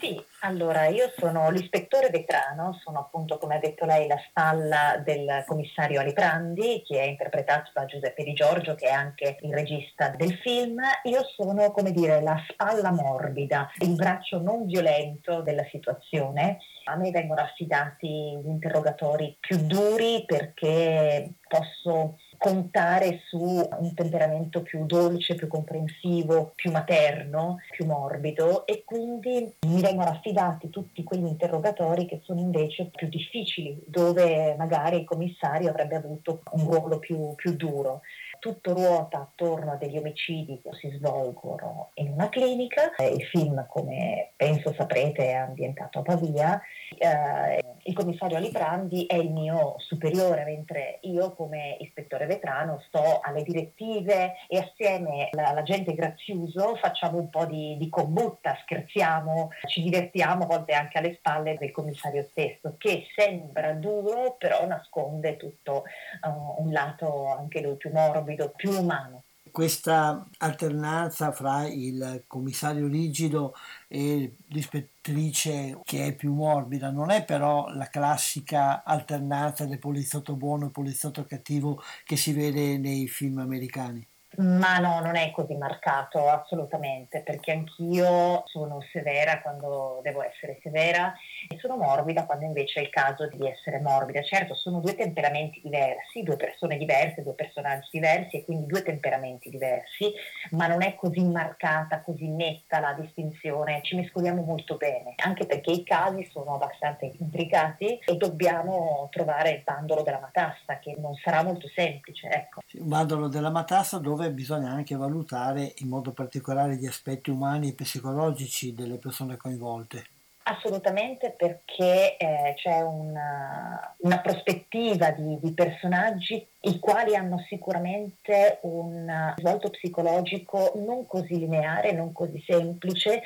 Sì, allora io sono l'ispettore vetrano, sono appunto come ha detto lei la spalla del commissario Aliprandi che è interpretato da Giuseppe Di Giorgio che è anche il regista del film. Io sono come dire la spalla morbida, il braccio non violento della situazione. A me vengono affidati gli interrogatori più duri perché posso contare su un temperamento più dolce, più comprensivo, più materno, più morbido e quindi mi vengono affidati tutti quegli interrogatori che sono invece più difficili, dove magari il commissario avrebbe avuto un ruolo più, più duro tutto ruota attorno a degli omicidi che si svolgono in una clinica. Il film, come penso saprete, è ambientato a Pavia. Eh, il commissario Aliprandi è il mio superiore, mentre io come ispettore vetrano sto alle direttive e assieme all'agente Graziuso facciamo un po' di, di combutta, scherziamo, ci divertiamo a volte anche alle spalle del commissario stesso, che sembra duro, però nasconde tutto uh, un lato anche lui più morbido morbido, più umano. Questa alternanza fra il commissario rigido e l'ispettrice che è più morbida non è però la classica alternanza del poliziotto buono e poliziotto cattivo che si vede nei film americani. Ma no, non è così marcato assolutamente, perché anch'io sono severa quando devo essere severa e sono morbida quando invece è il caso di essere morbida. Certo, sono due temperamenti diversi, due persone diverse, due personaggi diversi e quindi due temperamenti diversi, ma non è così marcata, così netta la distinzione, ci mescoliamo molto bene, anche perché i casi sono abbastanza intricati e dobbiamo trovare il bandolo della matassa, che non sarà molto semplice. Ecco. Un bandolo della matassa dove dove bisogna anche valutare in modo particolare gli aspetti umani e psicologici delle persone coinvolte. Assolutamente perché eh, c'è una, una prospettiva di, di, personaggi i quali hanno sicuramente un svolto psicologico non così lineare, non così semplice,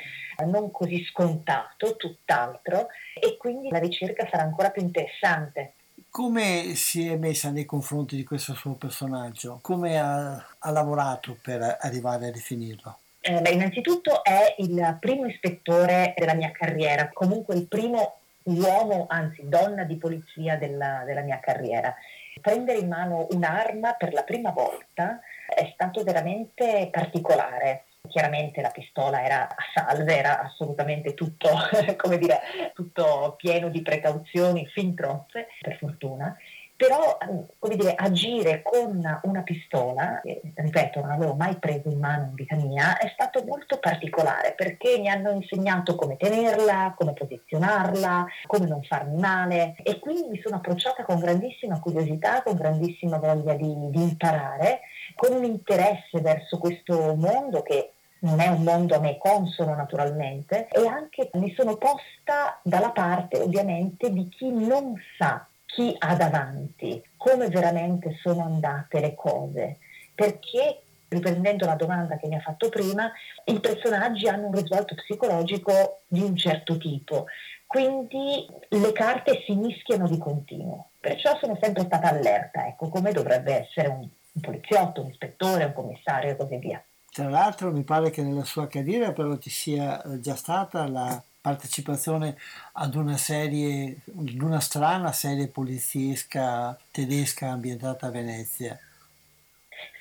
non così scontato, tutt'altro, e quindi la ricerca sarà ancora più interessante. Come si è messa nei confronti di questo suo personaggio? Come ha, ha lavorato per arrivare a definirlo? Eh, beh, innanzitutto è il primo ispettore della mia carriera, comunque il primo uomo, anzi donna di polizia della, della mia carriera. Prendere in mano un'arma per la prima volta è stato veramente particolare. Chiaramente la pistola era a salve, era assolutamente tutto, [laughs] come dire, tutto pieno di precauzioni fin troppe, per fortuna però come dire, agire con una pistola, ripeto non avevo mai preso in mano in vita mia, è stato molto particolare perché mi hanno insegnato come tenerla, come posizionarla, come non farmi male. E quindi mi sono approcciata con grandissima curiosità, con grandissima voglia di, di imparare, con un interesse verso questo mondo che non è un mondo a me consono naturalmente e anche mi sono posta dalla parte ovviamente di chi non sa chi ha davanti, come veramente sono andate le cose, perché riprendendo la domanda che mi ha fatto prima, i personaggi hanno un risvolto psicologico di un certo tipo, quindi le carte si mischiano di continuo, perciò sono sempre stata allerta, ecco, come dovrebbe essere un, un poliziotto, un ispettore, un commissario e così via. Tra l'altro mi pare che nella sua carriera però ci sia già stata la partecipazione ad una serie, ad una strana serie poliziesca tedesca ambientata a Venezia.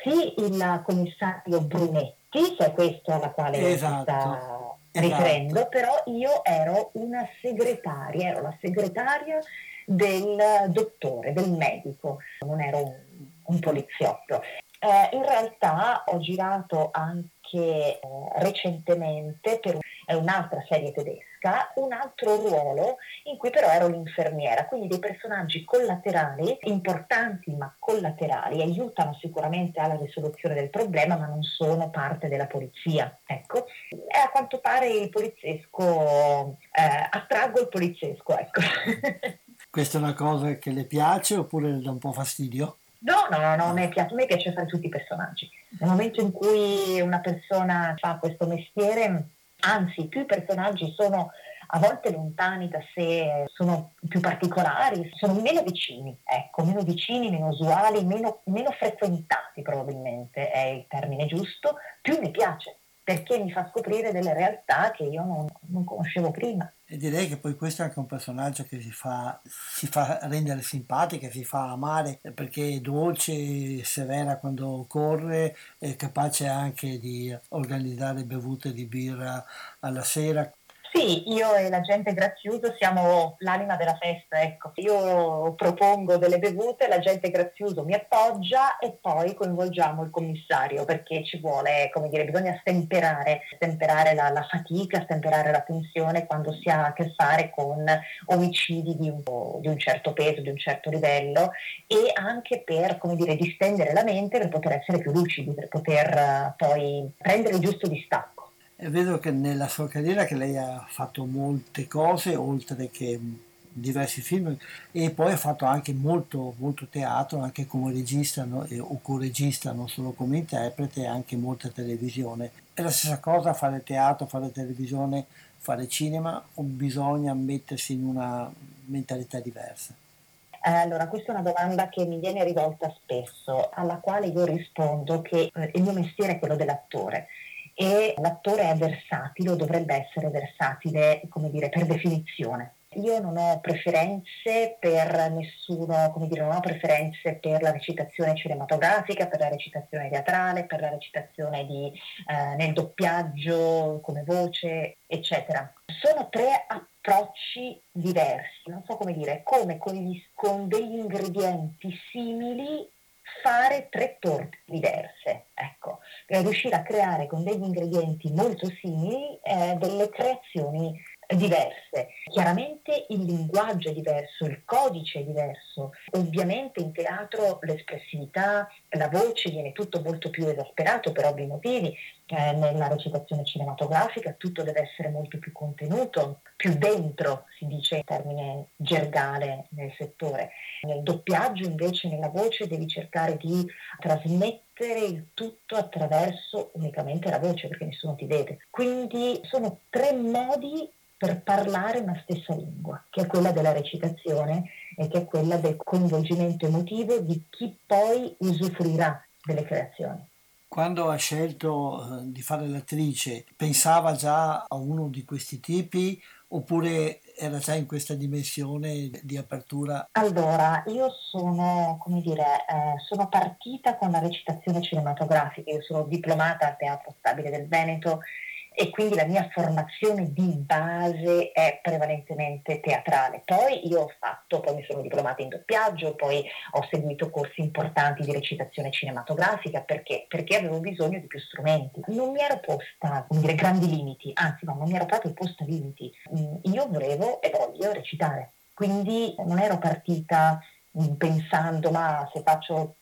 Sì, il commissario Brunetti, che è questo alla quale esatto, sta riprendo, esatto. però io ero una segretaria, ero la segretaria del dottore, del medico, non ero un, un poliziotto. Eh, in realtà ho girato anche eh, recentemente per un'altra serie tedesca un altro ruolo in cui però ero l'infermiera, quindi dei personaggi collaterali, importanti ma collaterali, aiutano sicuramente alla risoluzione del problema ma non sono parte della polizia. Ecco. E a quanto pare il poliziesco, eh, attraggo il poliziesco. Ecco. [laughs] Questa è una cosa che le piace oppure le dà un po' fastidio? No, no, no, a me piace, a me piace fare tutti i personaggi. Nel momento in cui una persona fa questo mestiere, anzi, più i personaggi sono a volte lontani da sé, sono più particolari, sono meno vicini, ecco, meno vicini, meno usuali, meno, meno frequentati probabilmente è il termine giusto, più mi piace perché mi fa scoprire delle realtà che io non, non, conoscevo prima. E direi che poi questo è anche un personaggio che si fa, si fa rendere simpatica, si fa amare perché è dolce, severa quando corre, è capace anche di organizzare bevute di birra alla sera, sì, io e l'agente Graziuso siamo l'anima della festa, ecco. Io propongo delle bevute, l'agente Graziuso mi appoggia e poi coinvolgiamo il commissario perché ci vuole, come dire, bisogna stemperare, stemperare la, la fatica, stemperare la tensione quando si ha a che fare con omicidi di un, di un certo peso, di un certo livello e anche per, come dire, distendere la mente per poter essere più lucidi, per poter uh, poi prendere il giusto distacco. È vero che nella sua carriera che lei ha fatto molte cose, oltre che diversi film, e poi ha fatto anche molto, molto teatro, anche come regista no? o co-regista, non solo come interprete, anche molta televisione. È la stessa cosa fare teatro, fare televisione, fare cinema, o bisogna mettersi in una mentalità diversa? Eh, allora, questa è una domanda che mi viene rivolta spesso, alla quale io rispondo che eh, il mio mestiere è quello dell'attore e l'attore è versatile o dovrebbe essere versatile, come dire, per definizione. Io non ho preferenze per nessuno, come dire, non ho preferenze per la recitazione cinematografica, per la recitazione teatrale, per la recitazione di, eh, nel doppiaggio, come voce, eccetera. Sono tre approcci diversi, non so come dire, come con, gli, con degli ingredienti simili fare tre torte diverse, ecco, riuscire a creare con degli ingredienti molto simili eh, delle creazioni diverse. Chiaramente il linguaggio è diverso, il codice è diverso. Ovviamente in teatro l'espressività, la voce viene tutto molto più esasperato per ovvi motivi. Eh, nella recitazione cinematografica tutto deve essere molto più contenuto, più dentro, si dice in termine gergale nel settore. Nel doppiaggio invece nella voce devi cercare di trasmettere il tutto attraverso unicamente la voce perché nessuno ti vede. Quindi sono tre modi per parlare una stessa lingua, che è quella della recitazione e che è quella del coinvolgimento emotivo di chi poi usufruirà delle creazioni. Quando ha scelto eh, di fare l'attrice, pensava già a uno di questi tipi oppure era già in questa dimensione di apertura? Allora, io sono, come dire, eh, sono partita con la recitazione cinematografica, io sono diplomata al Teatro Stabile del Veneto e quindi la mia formazione di base è prevalentemente teatrale. Poi io ho fatto, poi mi sono diplomata in doppiaggio, poi ho seguito corsi importanti di recitazione cinematografica perché? Perché avevo bisogno di più strumenti. Non mi ero posta, come dire, grandi limiti, anzi no, non mi ero proprio posta limiti. Mm, io volevo e voglio recitare, quindi non ero partita mm, pensando ma se faccio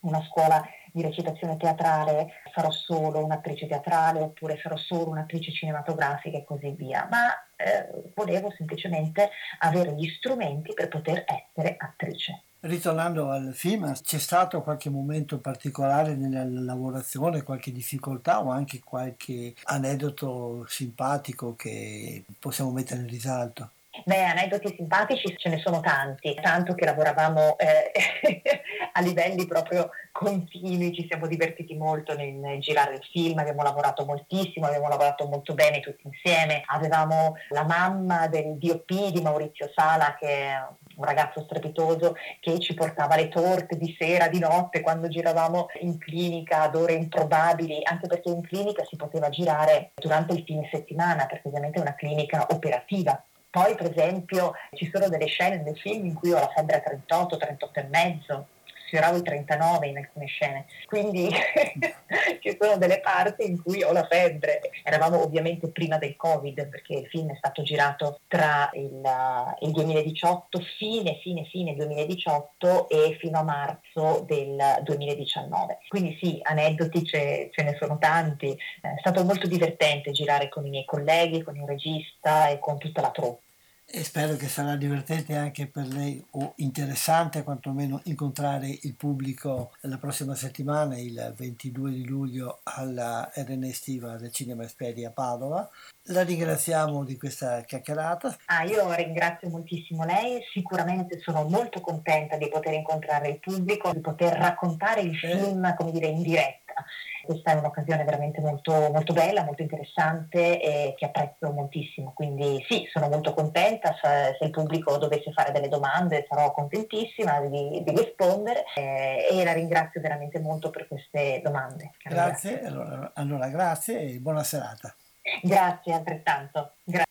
una scuola di recitazione teatrale sarò solo un'attrice teatrale oppure sarò solo un'attrice cinematografica e così via, ma eh, volevo semplicemente avere gli strumenti per poter essere attrice. Ritornando al film, c'è stato qualche momento particolare nella lavorazione, qualche difficoltà o anche qualche aneddoto simpatico che possiamo mettere in risalto? Beh, aneddoti simpatici ce ne sono tanti, tanto che lavoravamo eh, [laughs] a livelli proprio continui, ci siamo divertiti molto nel, nel, girare il film, abbiamo lavorato moltissimo, abbiamo lavorato molto bene tutti insieme, avevamo la mamma del DOP di Maurizio Sala che è un ragazzo strepitoso che ci portava le torte di sera, di notte, quando giravamo in clinica ad ore improbabili, anche perché in clinica si poteva girare durante il fine settimana, perché ovviamente è una clinica operativa poi, per esempio, ci sono delle scene nel film in cui ho la febbre a 38, 38 e mezzo, sfioravo i 39 in alcune scene, quindi [laughs] ci sono delle parti in cui ho la febbre. Eravamo ovviamente prima del Covid perché il film è stato girato tra il, il 2018, fine, fine, fine 2018 e fino a marzo del 2019. Quindi sì, aneddoti ce, ce ne sono tanti. È stato molto divertente girare con i miei colleghi, con il regista e con tutta la troupe e spero che sarà divertente anche per lei o interessante quantomeno incontrare il pubblico la prossima settimana, il 22 di luglio alla RN estiva del Cinema Esperi a Padova. La ringraziamo di questa chiacchierata. Ah, io ringrazio moltissimo lei, sicuramente sono molto contenta di poter incontrare il pubblico, di poter raccontare il eh. film, come dire, in diretta questa è un'occasione veramente molto, molto bella, molto interessante e che apprezzo moltissimo. Quindi sì, sono molto contenta, se, se il pubblico dovesse fare delle domande sarò contentissima di, di rispondere eh, e la ringrazio veramente molto per queste domande. Grazie, allora, allora grazie e buona serata. Grazie altrettanto. Grazie.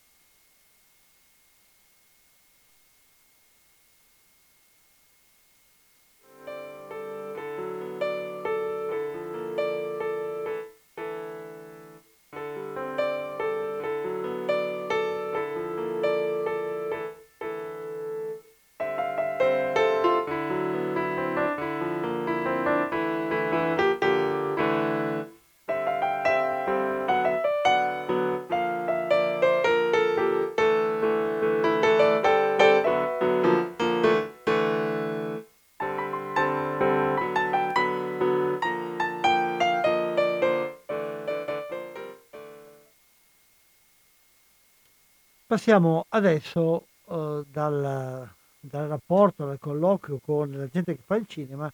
Passiamo adesso uh, dal, dal, rapporto, dal colloquio con la gente che fa il cinema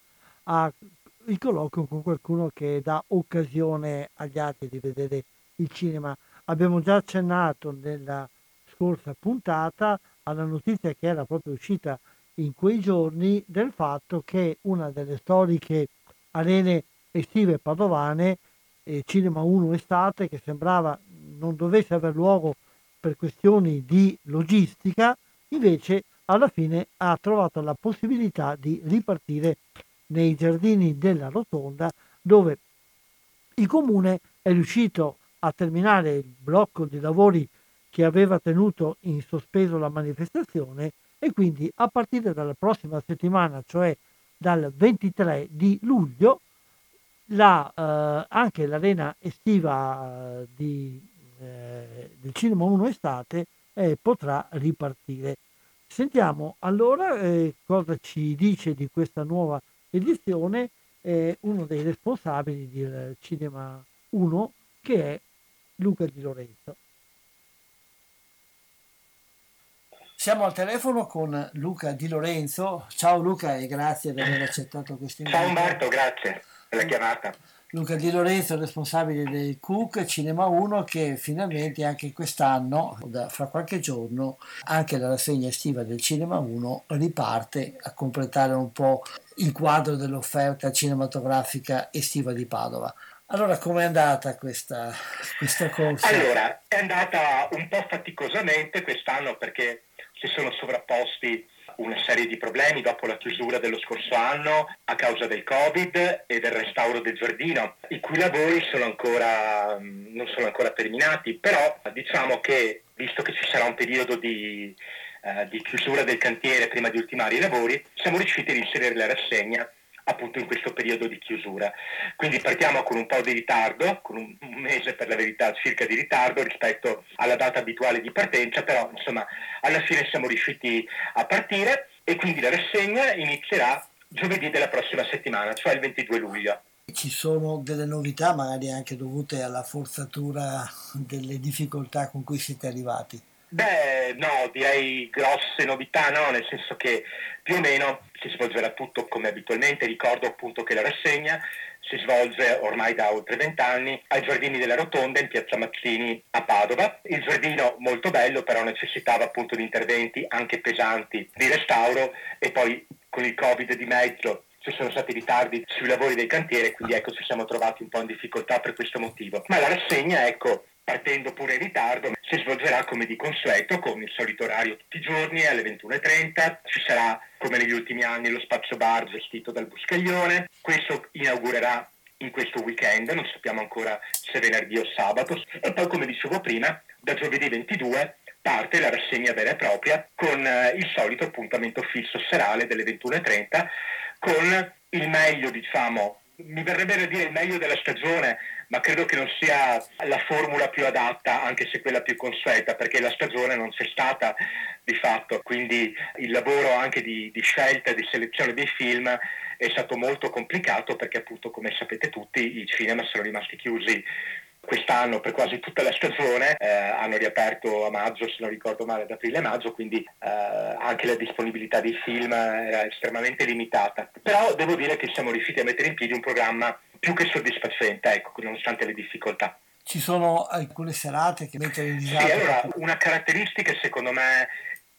al colloquio con qualcuno che dà occasione agli altri di vedere il cinema. Abbiamo già accennato nella scorsa puntata alla notizia che era proprio uscita in quei giorni del fatto che una delle storiche arene estive padovane, eh, Cinema 1 Estate, che sembrava non dovesse aver luogo per questioni di logistica, invece alla fine ha trovato la possibilità di ripartire nei giardini della rotonda dove il comune è riuscito a terminare il blocco di lavori che aveva tenuto in sospeso la manifestazione e quindi a partire dalla prossima settimana, cioè dal 23 di luglio, la, eh, anche l'arena estiva eh, di, eh, del Cinema 1 Estate eh, potrà ripartire. Sentiamo allora eh, cosa ci dice di questa nuova edizione uno dei responsabili del Cinema 1 che è Luca Di Lorenzo. Siamo al telefono con Luca Di Lorenzo. Ciao Luca e grazie di aver accettato questo invito. Ciao Umberto, grazie per la chiamata. Luca Di Lorenzo, responsabile del CUC Cinema 1, che finalmente anche quest'anno, da, fra qualche giorno, anche la rassegna estiva del Cinema 1 riparte a completare un po' il quadro dell'offerta cinematografica estiva di Padova. Allora, com'è andata questa, questa corsa? Allora, è andata un po' faticosamente quest'anno perché si sono sovrapposti una serie di problemi dopo la chiusura dello scorso anno a causa del Covid e del restauro del giardino, i cui lavori sono ancora, non sono ancora terminati, però diciamo che visto che ci sarà un periodo di, eh, di chiusura del cantiere prima di ultimare i lavori, siamo riusciti ad inserire la rassegna appunto in questo periodo di chiusura. Quindi partiamo con un po' di ritardo, con un, mese per la verità circa di ritardo rispetto alla data abituale di partenza, però insomma alla fine siamo riusciti a partire e quindi la rassegna inizierà giovedì della prossima settimana, cioè il 22 luglio. Ci sono delle novità magari anche dovute alla forzatura delle difficoltà con cui siete arrivati? Beh, no, direi grosse novità, no, nel senso che più o meno si svolgerà tutto come abitualmente. Ricordo appunto che la rassegna si svolge ormai da oltre vent'anni ai Giardini della Rotonda in Piazza Mazzini a Padova. Il giardino molto bello, però necessitava appunto di interventi anche pesanti di restauro e poi con il Covid di mezzo ci sono stati ritardi sui lavori del cantiere, quindi ecco ci siamo trovati un po' in difficoltà per questo motivo. Ma la rassegna, ecco, partendo pure in ritardo, si svolgerà come di consueto con il solito orario tutti i giorni alle 21.30. Ci sarà come negli ultimi anni lo spazio bar gestito dal Buscaglione. Questo inaugurerà in questo weekend, non sappiamo ancora se venerdì o sabato. E poi come dicevo prima, da giovedì 22 parte la rassegna vera e propria con eh, il solito appuntamento fisso serale delle 21.30 con il meglio, diciamo, mi verrebbe da dire il meglio della stagione, ma credo che non sia la formula più adatta, anche se quella più consueta, perché la stagione non c'è stata di fatto, quindi il lavoro anche di, di scelta e di selezione dei film è stato molto complicato perché appunto come sapete tutti i cinema sono rimasti chiusi quest'anno per quasi tutta la stagione, eh, hanno riaperto a maggio, se non ricordo male, ad aprile e maggio, quindi eh, anche la disponibilità dei film era estremamente limitata. Però devo dire che siamo riusciti a mettere in piedi un programma più che soddisfacente, ecco, nonostante le difficoltà. Ci sono alcune serate che mettono in disagio? Sì, allora, una caratteristica secondo me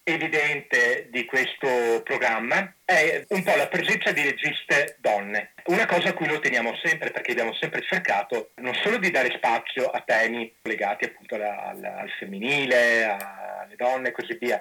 evidente di questo programma è un po' la presenza di registe donne. Una cosa a cui noi teniamo sempre, perché abbiamo sempre cercato non solo di dare spazio a temi legati appunto alla, al femminile, alle donne e così via,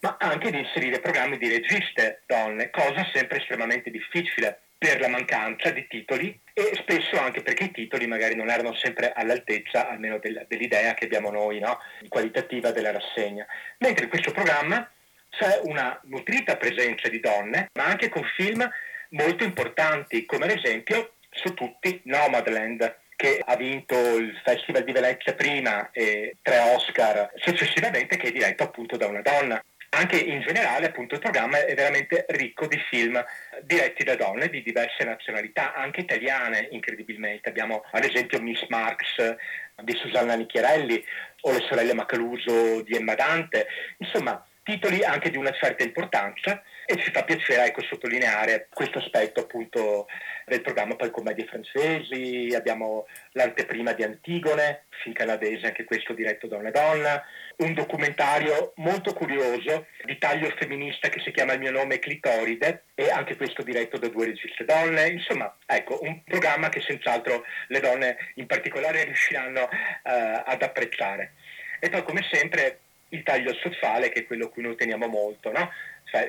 ma anche di inserire programmi di registe donne, cosa sempre estremamente difficile per la mancanza di titoli e spesso anche perché i titoli magari non erano sempre all'altezza almeno del, dell'idea che abbiamo noi, no? qualitativa della rassegna. Mentre in questo programma c'è una nutrita presenza di donne, ma anche con film molto importanti, come ad esempio su tutti Nomadland, che ha vinto il Festival di Venezia prima e tre Oscar successivamente, che è diretto appunto da una donna anche in generale appunto il programma è veramente ricco di film diretti da donne di diverse nazionalità, anche italiane incredibilmente. Abbiamo ad esempio Miss Marx di Susanna Nicchierelli o Le sorelle Macaluso di Emma Dante, insomma titoli anche di una certa importanza e ci fa piacere ecco, sottolineare questo aspetto appunto del programma, poi commedie francesi, abbiamo l'anteprima di Antigone, film canadese, anche questo diretto da una donna, un documentario molto curioso di taglio femminista che si chiama Il mio nome è Clitoride e anche questo diretto da due registe donne, insomma ecco un programma che senz'altro le donne in particolare riusciranno eh, ad apprezzare. E poi come sempre il taglio sessuale che è quello a cui noi teniamo molto, no?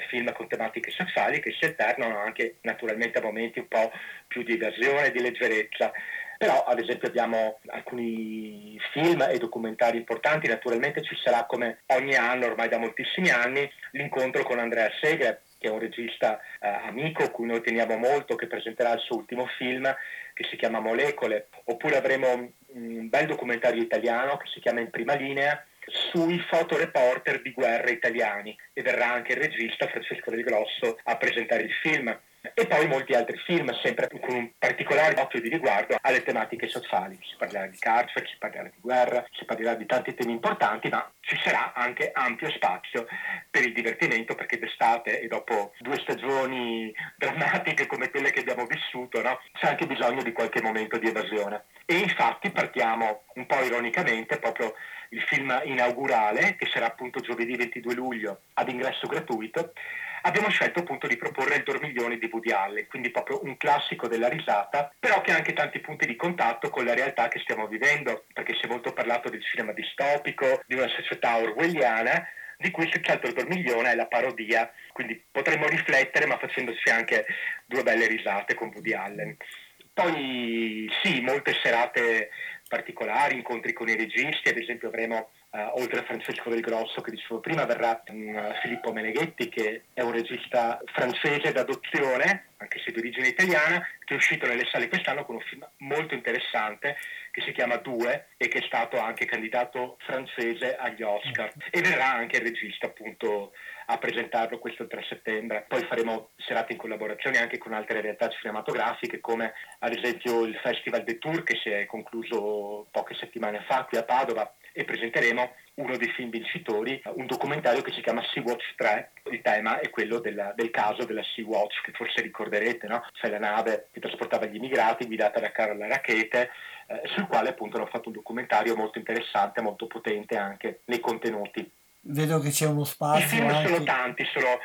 Film con tematiche sessuali che si alternano anche naturalmente a momenti un po' più di evasione, di leggerezza. Però ad esempio abbiamo alcuni film e documentari importanti, naturalmente ci sarà come ogni anno, ormai da moltissimi anni, l'incontro con Andrea Segre, che è un regista eh, amico cui noi teniamo molto, che presenterà il suo ultimo film che si chiama Molecole, oppure avremo un bel documentario italiano che si chiama In prima linea, sui fotoreporter di guerra italiani. E verrà anche il regista Francesco Del Grosso a presentare il film e poi molti altri film, sempre con un particolare occhio di riguardo alle tematiche sociali. Si parlerà di carcere, si parlerà di guerra, si parlerà di tanti temi importanti, ma ci sarà anche ampio spazio per il divertimento perché d'estate e dopo due stagioni drammatiche come quelle che abbiamo vissuto, no? c'è anche bisogno di qualche momento di evasione. E infatti partiamo un po' ironicamente proprio il film inaugurale, che sarà appunto giovedì 22 luglio ad ingresso gratuito, abbiamo scelto appunto di proporre il Dormiglione di Woody Allen, quindi proprio un classico della risata, però che ha anche tanti punti di contatto con la realtà che stiamo vivendo, perché si è molto parlato del cinema distopico, di una società orwelliana, di cui senz'altro il Dormiglione è la parodia, quindi potremmo riflettere ma facendoci anche due belle risate con Woody Allen. Poi sì, molte serate particolari, incontri con i registi, ad esempio avremo Uh, oltre a Francesco Del Grosso che dicevo prima verrà um, Filippo Meneghetti che è un regista francese d'adozione anche se di origine italiana che è uscito nelle sale quest'anno con un film molto interessante che si chiama Due e che è stato anche candidato francese agli Oscar. E verrà anche il regista appunto a presentarlo questo 3 settembre. Poi faremo serate in collaborazione anche con altre realtà cinematografiche come ad esempio il Festival de Tour che si è concluso poche settimane fa qui a Padova e presenteremo uno dei film vincitori, un documentario che si chiama Sea-Watch 3. Il tema è quello della, del caso della Sea-Watch, che forse ricorderete, no? cioè la nave che trasportava gli immigrati guidata da Carla Rachete, eh, sul quale appunto hanno fatto un documentario molto interessante, molto potente anche nei contenuti. Vedo che c'è uno spazio. I film anche... sono tanti, sono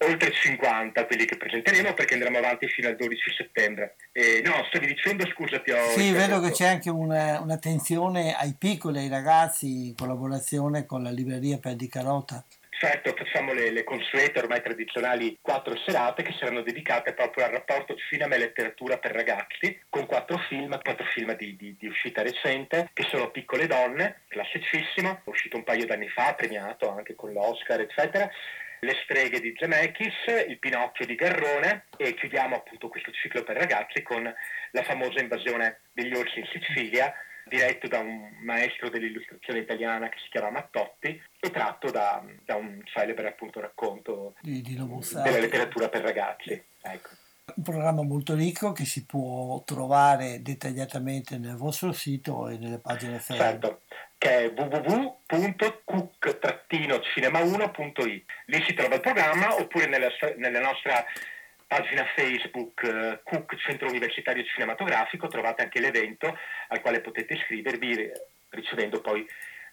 oltre 50 quelli che presenteremo perché andremo avanti fino al 12 settembre. E, no, stavi dicendo, scusa, ti ho... Sì, vedo che c'è anche una, un'attenzione ai piccoli, ai ragazzi, in collaborazione con la libreria per di Carota. Certo, facciamo le, le, consuete, ormai tradizionali, quattro serate che saranno dedicate proprio al rapporto cinema e letteratura per ragazzi, con quattro film, quattro film di, di, di uscita recente, che sono Piccole donne, classicissimo, uscito un paio d'anni fa, premiato anche con l'Oscar, eccetera, le streghe di Zemeckis, Il Pinocchio di Garrone e chiudiamo appunto questo ciclo per ragazzi con la famosa invasione degli orsi in Sicilia, diretto da un maestro dell'illustrazione italiana che si chiama Mattotti e tratto da, da un celebre appunto racconto di, di della letteratura per ragazzi. Ecco. Un programma molto ricco che si può trovare dettagliatamente nel vostro sito e nelle pagine Facebook. Certo, che è www.cook-cinema1.it. Lì si trova il programma oppure nella, nella nostra pagina Facebook eh, Cook Centro Universitario Cinematografico trovate anche l'evento al quale potete iscrivervi ricevendo poi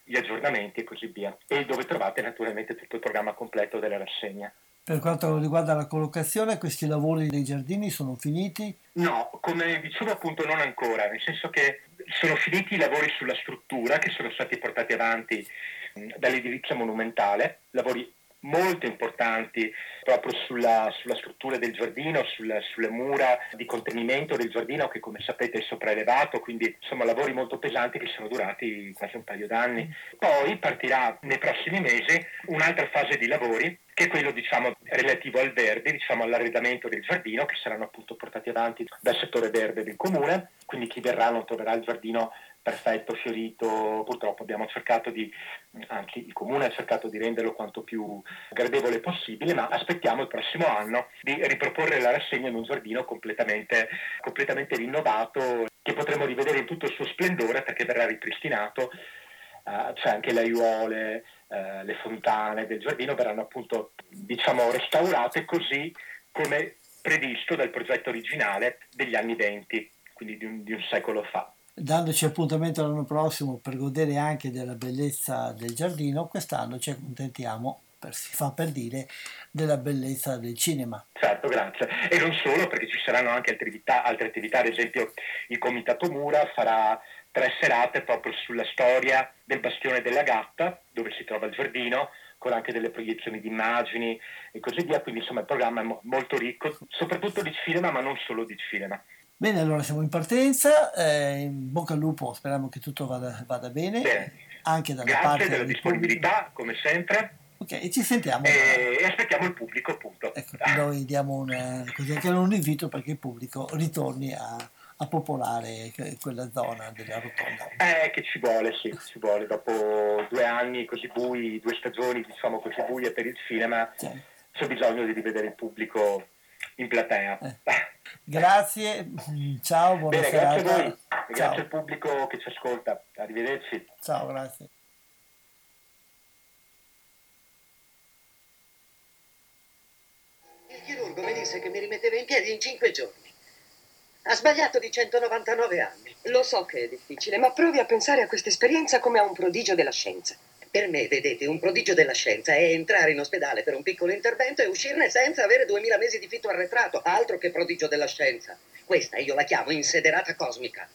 gli aggiornamenti e così via e dove trovate naturalmente tutto il programma completo della rassegna. Per quanto riguarda la collocazione, questi lavori dei giardini sono finiti? No, come dicevo appunto non ancora, nel senso che sono finiti i lavori sulla struttura che sono stati portati avanti dall'edilizia monumentale, lavori molto importanti proprio sulla, sulla struttura del giardino, sulla, sulle mura di contenimento del giardino che come sapete è sopraelevato, quindi insomma lavori molto pesanti che sono durati quasi un paio d'anni. Poi partirà nei prossimi mesi un'altra fase di lavori che è quello diciamo, relativo al verde, diciamo, all'arredamento del giardino che saranno appunto portati avanti dal settore verde del comune, quindi chi verrà non troverà il giardino perfetto, fiorito, purtroppo abbiamo cercato di, anzi il comune ha cercato di renderlo quanto più gradevole possibile, ma aspettiamo il prossimo anno di riproporre la rassegna in un giardino completamente, completamente rinnovato che potremo rivedere in tutto il suo splendore perché verrà ripristinato, uh, c'è anche le aiuole, uh, le fontane del giardino verranno appunto diciamo restaurate così come previsto dal progetto originale degli anni 20, quindi di un, di un secolo fa dandoci appuntamento l'anno prossimo per godere anche della bellezza del giardino, quest'anno ci accontentiamo, per, si fa per dire, della bellezza del cinema. Certo, grazie. E non solo, perché ci saranno anche altre attività, altre attività ad esempio il Comitato Mura farà tre serate proprio sulla storia del bastione della gatta, dove si trova il giardino, con anche delle proiezioni di immagini e così via, quindi insomma il programma è mo- molto ricco, soprattutto di cinema, ma non solo di cinema. Bene, allora siamo in partenza, eh, in bocca al lupo, speriamo che tutto vada, vada bene, Bene. anche dalla Grazie parte della del disponibilità, come sempre, Ok, e ci sentiamo. e, e aspettiamo il pubblico appunto. Ecco, noi diamo un, così, anche un invito perché il pubblico ritorni a, a popolare que- quella zona della rotonda. Eh, che ci vuole, sì, ci vuole. Dopo due anni così bui, due stagioni diciamo così buie per il cinema, c'è bisogno di rivedere il pubblico in platea. Grazie, ciao, buona Bene, serata. grazie a voi, e Ciao. grazie al pubblico che ci ascolta. Arrivederci. Ciao, grazie. Il chirurgo mi disse che mi rimetteva in piedi in cinque giorni. Ha sbagliato di 199 anni. Lo so che è difficile, ma provi a pensare a questa esperienza come a un prodigio della scienza. Per me, vedete, un prodigio della scienza è entrare in ospedale per un piccolo intervento e uscirne senza avere duemila mesi di fitto arretrato. Altro che prodigio della scienza. Questa io la chiamo insederata cosmica.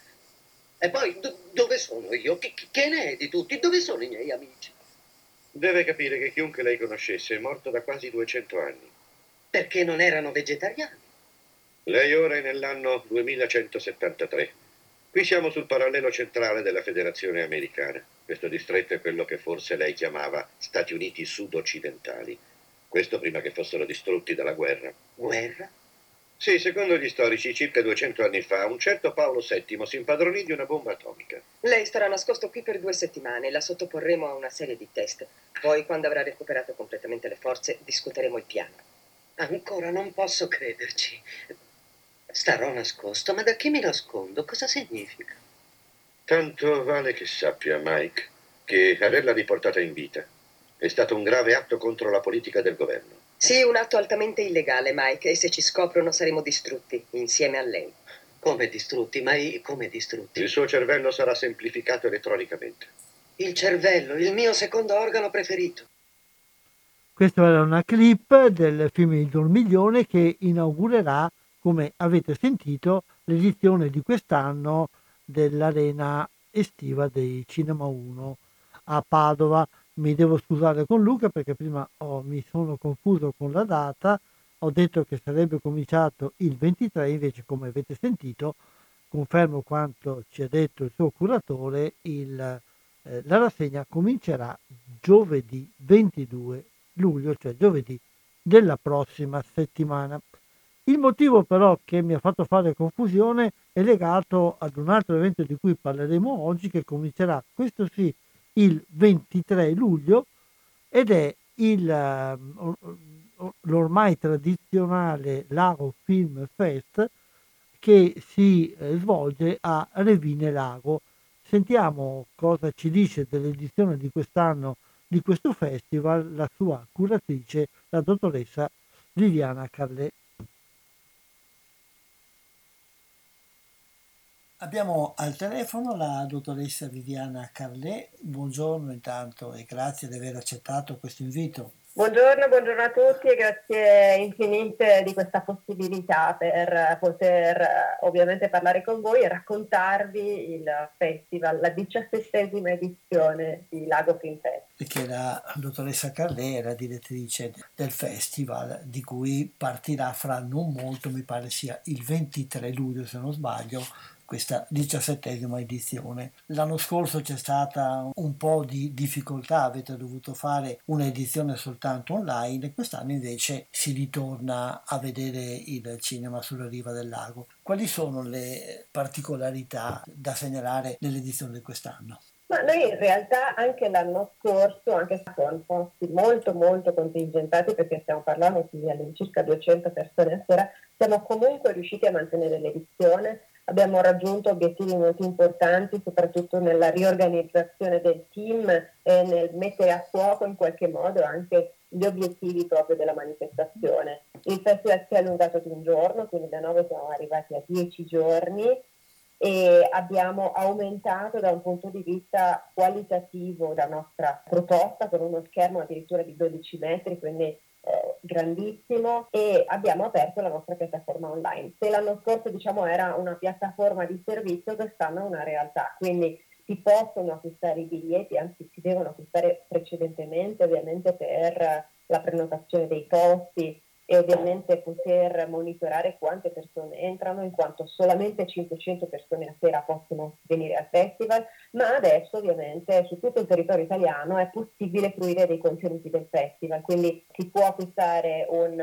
E poi, do- dove sono io? Che, che ne è di tutti? Dove sono i miei amici? Deve capire che chiunque lei conoscesse è morto da quasi 200 anni. Perché non erano vegetariani? Lei ora è nell'anno 2173. Qui siamo sul parallelo centrale della Federazione Americana. Questo distretto è quello che forse lei chiamava Stati Uniti sud-occidentali. Questo prima che fossero distrutti dalla guerra. Guerra? Sì, secondo gli storici, circa 200 anni fa, un certo Paolo VII si impadronì di una bomba atomica. Lei starà nascosto qui per due settimane, la sottoporremo a una serie di test. Poi, quando avrà recuperato completamente le forze, discuteremo il piano. Ancora non posso crederci. Starò nascosto, ma da chi mi nascondo? Cosa significa? Tanto vale che sappia, Mike, che averla riportata in vita è stato un grave atto contro la politica del governo. Sì, un atto altamente illegale, Mike, e se ci scoprono saremo distrutti, insieme a lei. Come distrutti? Ma i- come distrutti? Il suo cervello sarà semplificato elettronicamente. Il cervello, il mio secondo organo preferito. Questa era una clip del film Il Dormiglione che inaugurerà, come avete sentito, l'edizione di quest'anno dell'arena estiva dei Cinema 1 a Padova. Mi devo scusare con Luca perché prima ho- mi sono confuso con la data, ho detto che sarebbe cominciato il 23, invece come avete sentito, confermo quanto ci ha detto il suo curatore, il, eh, la rassegna comincerà giovedì 22 luglio, cioè giovedì della prossima settimana. Il motivo però che mi ha fatto fare confusione è legato ad un altro evento di cui parleremo oggi che comincerà, questo sì, il 23 luglio ed è il, ehm, or- or- l'ormai tradizionale Lago Film Fest che si eh, svolge a Revine Lago. Sentiamo cosa ci dice dell'edizione di quest'anno di questo festival la sua curatrice, la dottoressa Liliana Carlè. Abbiamo al telefono la dottoressa Viviana Carlè. Buongiorno intanto e grazie di aver accettato questo invito. Buongiorno, buongiorno a tutti e grazie infinite di questa possibilità per poter eh, ovviamente parlare con voi e raccontarvi il festival, la diciassettesima edizione di Lago Film Fest. perché la dottoressa Carlè è la direttrice del festival di cui partirà fra non molto, mi pare sia il 23 luglio se non sbaglio, questa diciassettesima edizione. L'anno scorso c'è stata un po' di difficoltà, avete dovuto fare un'edizione soltanto online, quest'anno invece si ritorna a vedere il cinema sulla riva del lago. Quali sono le particolarità da segnalare nell'edizione di quest'anno? Ma noi in realtà anche l'anno scorso, anche con posti molto molto contingentati, perché stiamo parlando di all'incirca 200 persone a sera, siamo comunque riusciti a mantenere l'edizione. Abbiamo raggiunto obiettivi molto importanti, soprattutto nella riorganizzazione del team e nel mettere a fuoco in qualche modo anche gli obiettivi proprio della manifestazione. Il festival si è allungato di un giorno, quindi da 9 siamo arrivati a 10 giorni e abbiamo aumentato da un punto di vista qualitativo la nostra proposta con uno schermo addirittura di 12 metri, quindi eh, grandissimo e abbiamo aperto la nostra piattaforma online. Se l'anno scorso diciamo era una piattaforma di servizio, quest'anno è una realtà, quindi si possono acquistare i biglietti, anzi si devono acquistare precedentemente ovviamente per la prenotazione dei posti e ovviamente poter monitorare quante persone entrano, in quanto solamente 500 persone a sera possono venire al festival, ma adesso ovviamente su tutto il territorio italiano è possibile fruire dei contenuti del festival, quindi si può acquistare un,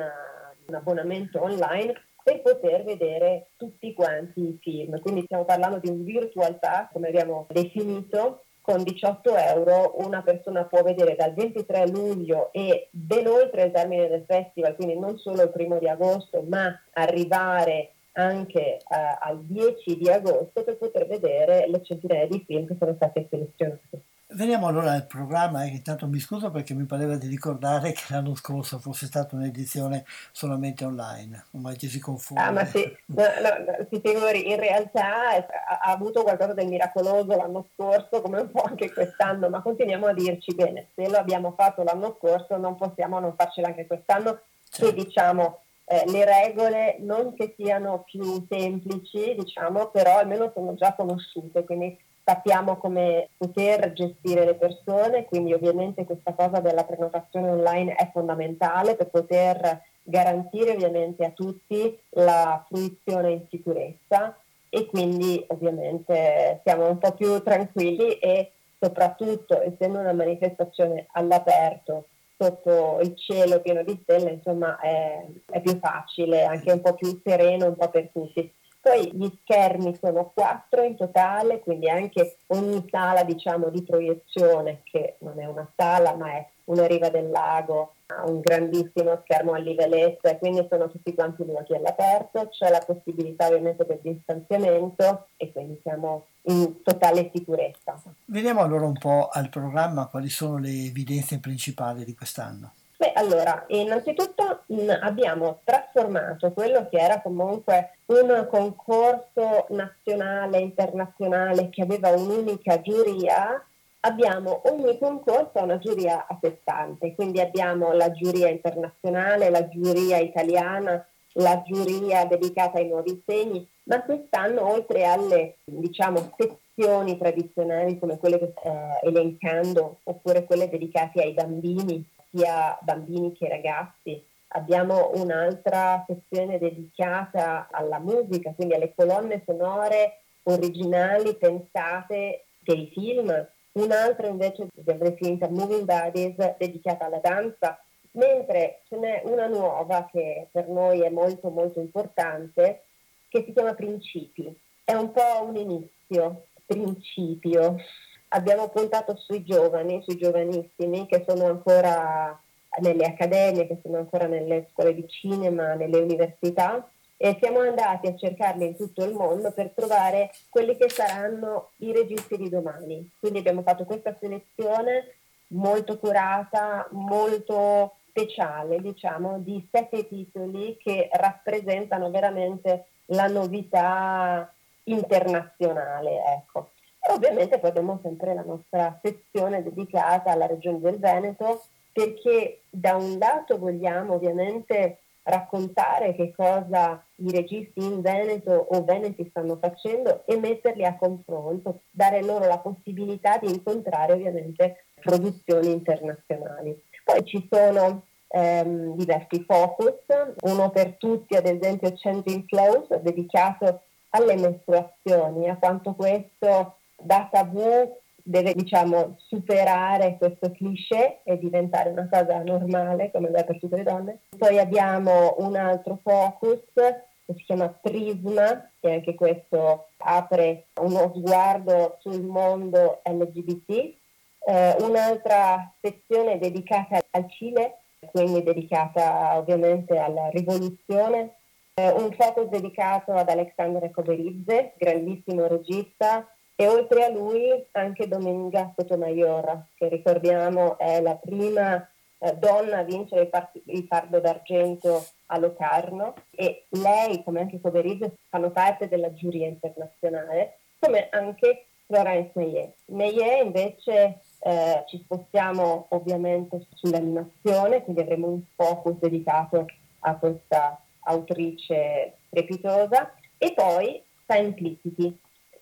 un abbonamento online per poter vedere tutti quanti i film. Quindi stiamo parlando di un virtual pass, come abbiamo definito, con 18 euro una persona può vedere dal 23 luglio e ben oltre il termine del festival, quindi non solo il primo di agosto, ma arrivare anche uh, al 10 di agosto per poter vedere le centinaia di film che sono stati selezionati. Veniamo allora al programma, eh, intanto mi scuso perché mi pareva di ricordare che l'anno scorso fosse stata un'edizione solamente online, ormai ci si confonde. Ah, ma sì, [laughs] no, no, si figuri, in realtà ha, ha, avuto qualcosa del miracoloso l'anno scorso, come un po' anche quest'anno, ma continuiamo a dirci bene, se lo abbiamo fatto l'anno scorso non possiamo non farcela anche quest'anno, certo. che diciamo eh, le regole non che siano più semplici, diciamo, però almeno sono già conosciute, quindi sappiamo come poter gestire le persone, quindi ovviamente questa cosa della prenotazione online è fondamentale per poter garantire ovviamente a tutti la fruizione in sicurezza e quindi ovviamente siamo un po' più tranquilli e soprattutto essendo una manifestazione all'aperto sotto il cielo pieno di stelle insomma è, è più facile, anche un po' più sereno un po' per tutti. Poi gli schermi sono quattro in totale, quindi anche ogni sala diciamo, di proiezione, che non è una sala ma è una riva del lago, ha un grandissimo schermo a livelletto e quindi sono tutti quanti luoghi all'aperto, c'è la possibilità ovviamente del distanziamento e quindi siamo in totale sicurezza. Vediamo allora un po' al programma quali sono le evidenze principali di quest'anno. Beh, allora, innanzitutto mh, abbiamo trasformato quello che era comunque un concorso nazionale, internazionale che aveva un'unica giuria, abbiamo ogni concorso una giuria a sé stante, quindi abbiamo la giuria internazionale, la giuria italiana, la giuria dedicata ai nuovi segni, ma quest'anno oltre alle diciamo, sezioni tradizionali come quelle che eh, elencando oppure quelle dedicate ai bambini, sia bambini che ragazzi. Abbiamo un'altra sezione dedicata alla musica, quindi alle colonne sonore originali pensate per i film, un'altra invece definita Moving Bodies dedicata alla danza, mentre ce n'è una nuova che per noi è molto molto importante che si chiama Principi. È un po' un inizio, principio, abbiamo puntato sui giovani, sui giovanissimi che sono ancora nelle accademie, che sono ancora nelle scuole di cinema, nelle università e siamo andati a cercarli in tutto il mondo per trovare quelli che saranno i registi di domani. Quindi abbiamo fatto questa selezione molto curata, molto speciale, diciamo, di sette titoli che rappresentano veramente la novità internazionale. Ecco. Ovviamente poi abbiamo sempre la nostra sezione dedicata alla regione del Veneto perché da un lato vogliamo ovviamente raccontare che cosa i registi in Veneto o Veneti stanno facendo e metterli a confronto, dare loro la possibilità di incontrare ovviamente produzioni internazionali. Poi ci sono ehm, diversi focus, uno per tutti ad esempio Changing Flows dedicato alle mestruazioni, a quanto questo da tabù deve diciamo superare questo cliché e diventare una cosa normale come è per tutte le donne. Poi abbiamo un altro focus che si chiama Prisma, che anche questo apre uno sguardo sul mondo LGBT. Eh, un'altra sezione dedicata al Cile, quindi dedicata ovviamente alla rivoluzione. Eh, un focus dedicato ad Alexandre Coverizze, grandissimo regista, e oltre a lui anche Domenica Sotomayor, che ricordiamo è la prima eh, donna a vincere il, part- il Pardo d'Argento a Locarno e lei, come anche Coverizzo, fanno parte della giuria internazionale, come anche Florence Meillet. Meillet invece eh, ci spostiamo ovviamente sull'animazione, quindi avremo un focus dedicato a questa autrice strepitosa e poi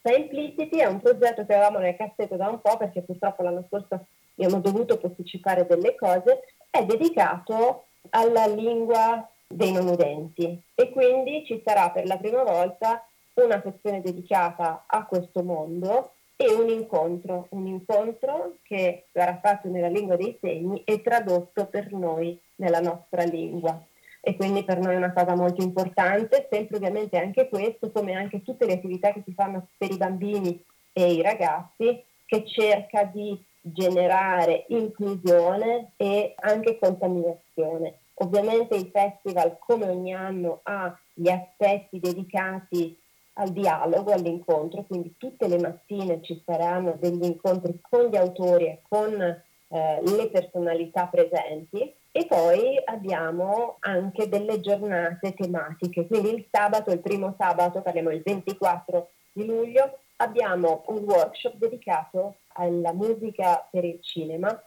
Simplicity. Simplicity è un progetto che avevamo nel cassetto da un po' perché purtroppo l'anno scorso abbiamo dovuto posticipare delle cose, è dedicato alla lingua dei non udenti e quindi ci sarà per la prima volta una sezione dedicata a questo mondo e un incontro, un incontro che sarà fatto nella lingua dei segni e tradotto per noi nella nostra lingua. E quindi per noi è una cosa molto importante, sempre ovviamente anche questo, come anche tutte le attività che si fanno per i bambini e i ragazzi, che cerca di generare inclusione e anche contaminazione. Ovviamente il festival, come ogni anno, ha gli aspetti dedicati al dialogo, all'incontro, quindi tutte le mattine ci saranno degli incontri con gli autori e con eh, le personalità presenti e poi abbiamo anche delle giornate tematiche, quindi il sabato, il primo sabato, parliamo il 24 di luglio, abbiamo un workshop dedicato alla musica per il cinema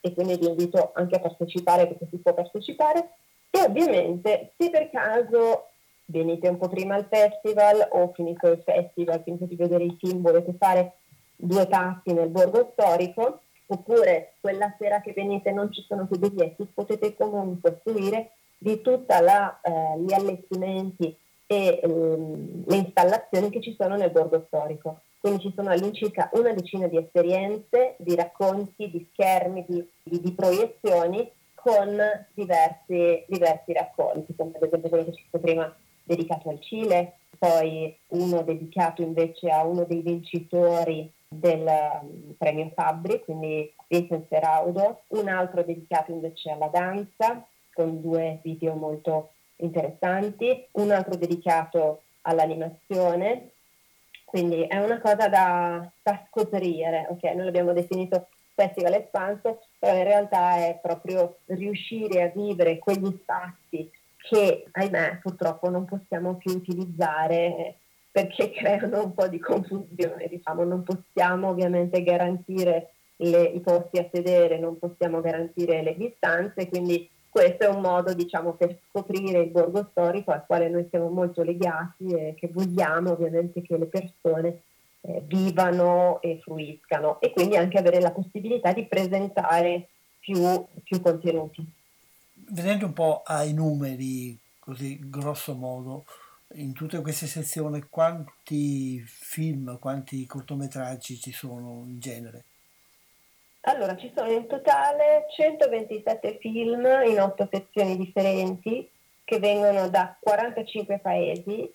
e quindi vi invito anche a partecipare perché si può partecipare. E ovviamente se per caso venite un po' prima al festival o finito il festival, finito di vedere i film, volete fare due passi nel borgo storico, oppure quella sera che venite non ci sono più biglietti, potete comunque fruire di tutti eh, gli allestimenti e ehm, le installazioni che ci sono nel borgo storico. Quindi ci sono all'incirca una decina di esperienze, di racconti, di schermi, di, di, di proiezioni con diversi, diversi racconti, come ad esempio quello che ci fu prima dedicato al Cile, poi uno dedicato invece a uno dei vincitori del um, premio Fabri, quindi Vincent Seraudo, un altro dedicato invece alla danza, con due video molto interessanti, un altro dedicato all'animazione, quindi è una cosa da, da scoprire, ok? Noi l'abbiamo definito festival espanso, però in realtà è proprio riuscire a vivere quegli spazi che ahimè purtroppo non possiamo più utilizzare perché [laughs] creano un po' di confusione, diciamo, non possiamo ovviamente garantire le, i posti a sedere, non possiamo garantire le distanze, quindi questo è un modo diciamo, per scoprire il borgo storico al quale noi siamo molto legati e che vogliamo ovviamente che le persone eh, vivano e fruiscano e quindi anche avere la possibilità di presentare più, più contenuti. Venendo un po' ai numeri, così grosso modo, in tutte queste sezioni quanti film, quanti cortometraggi ci sono in genere? Allora, ci sono in totale 127 film in 8 sezioni differenti che vengono da 45 paesi,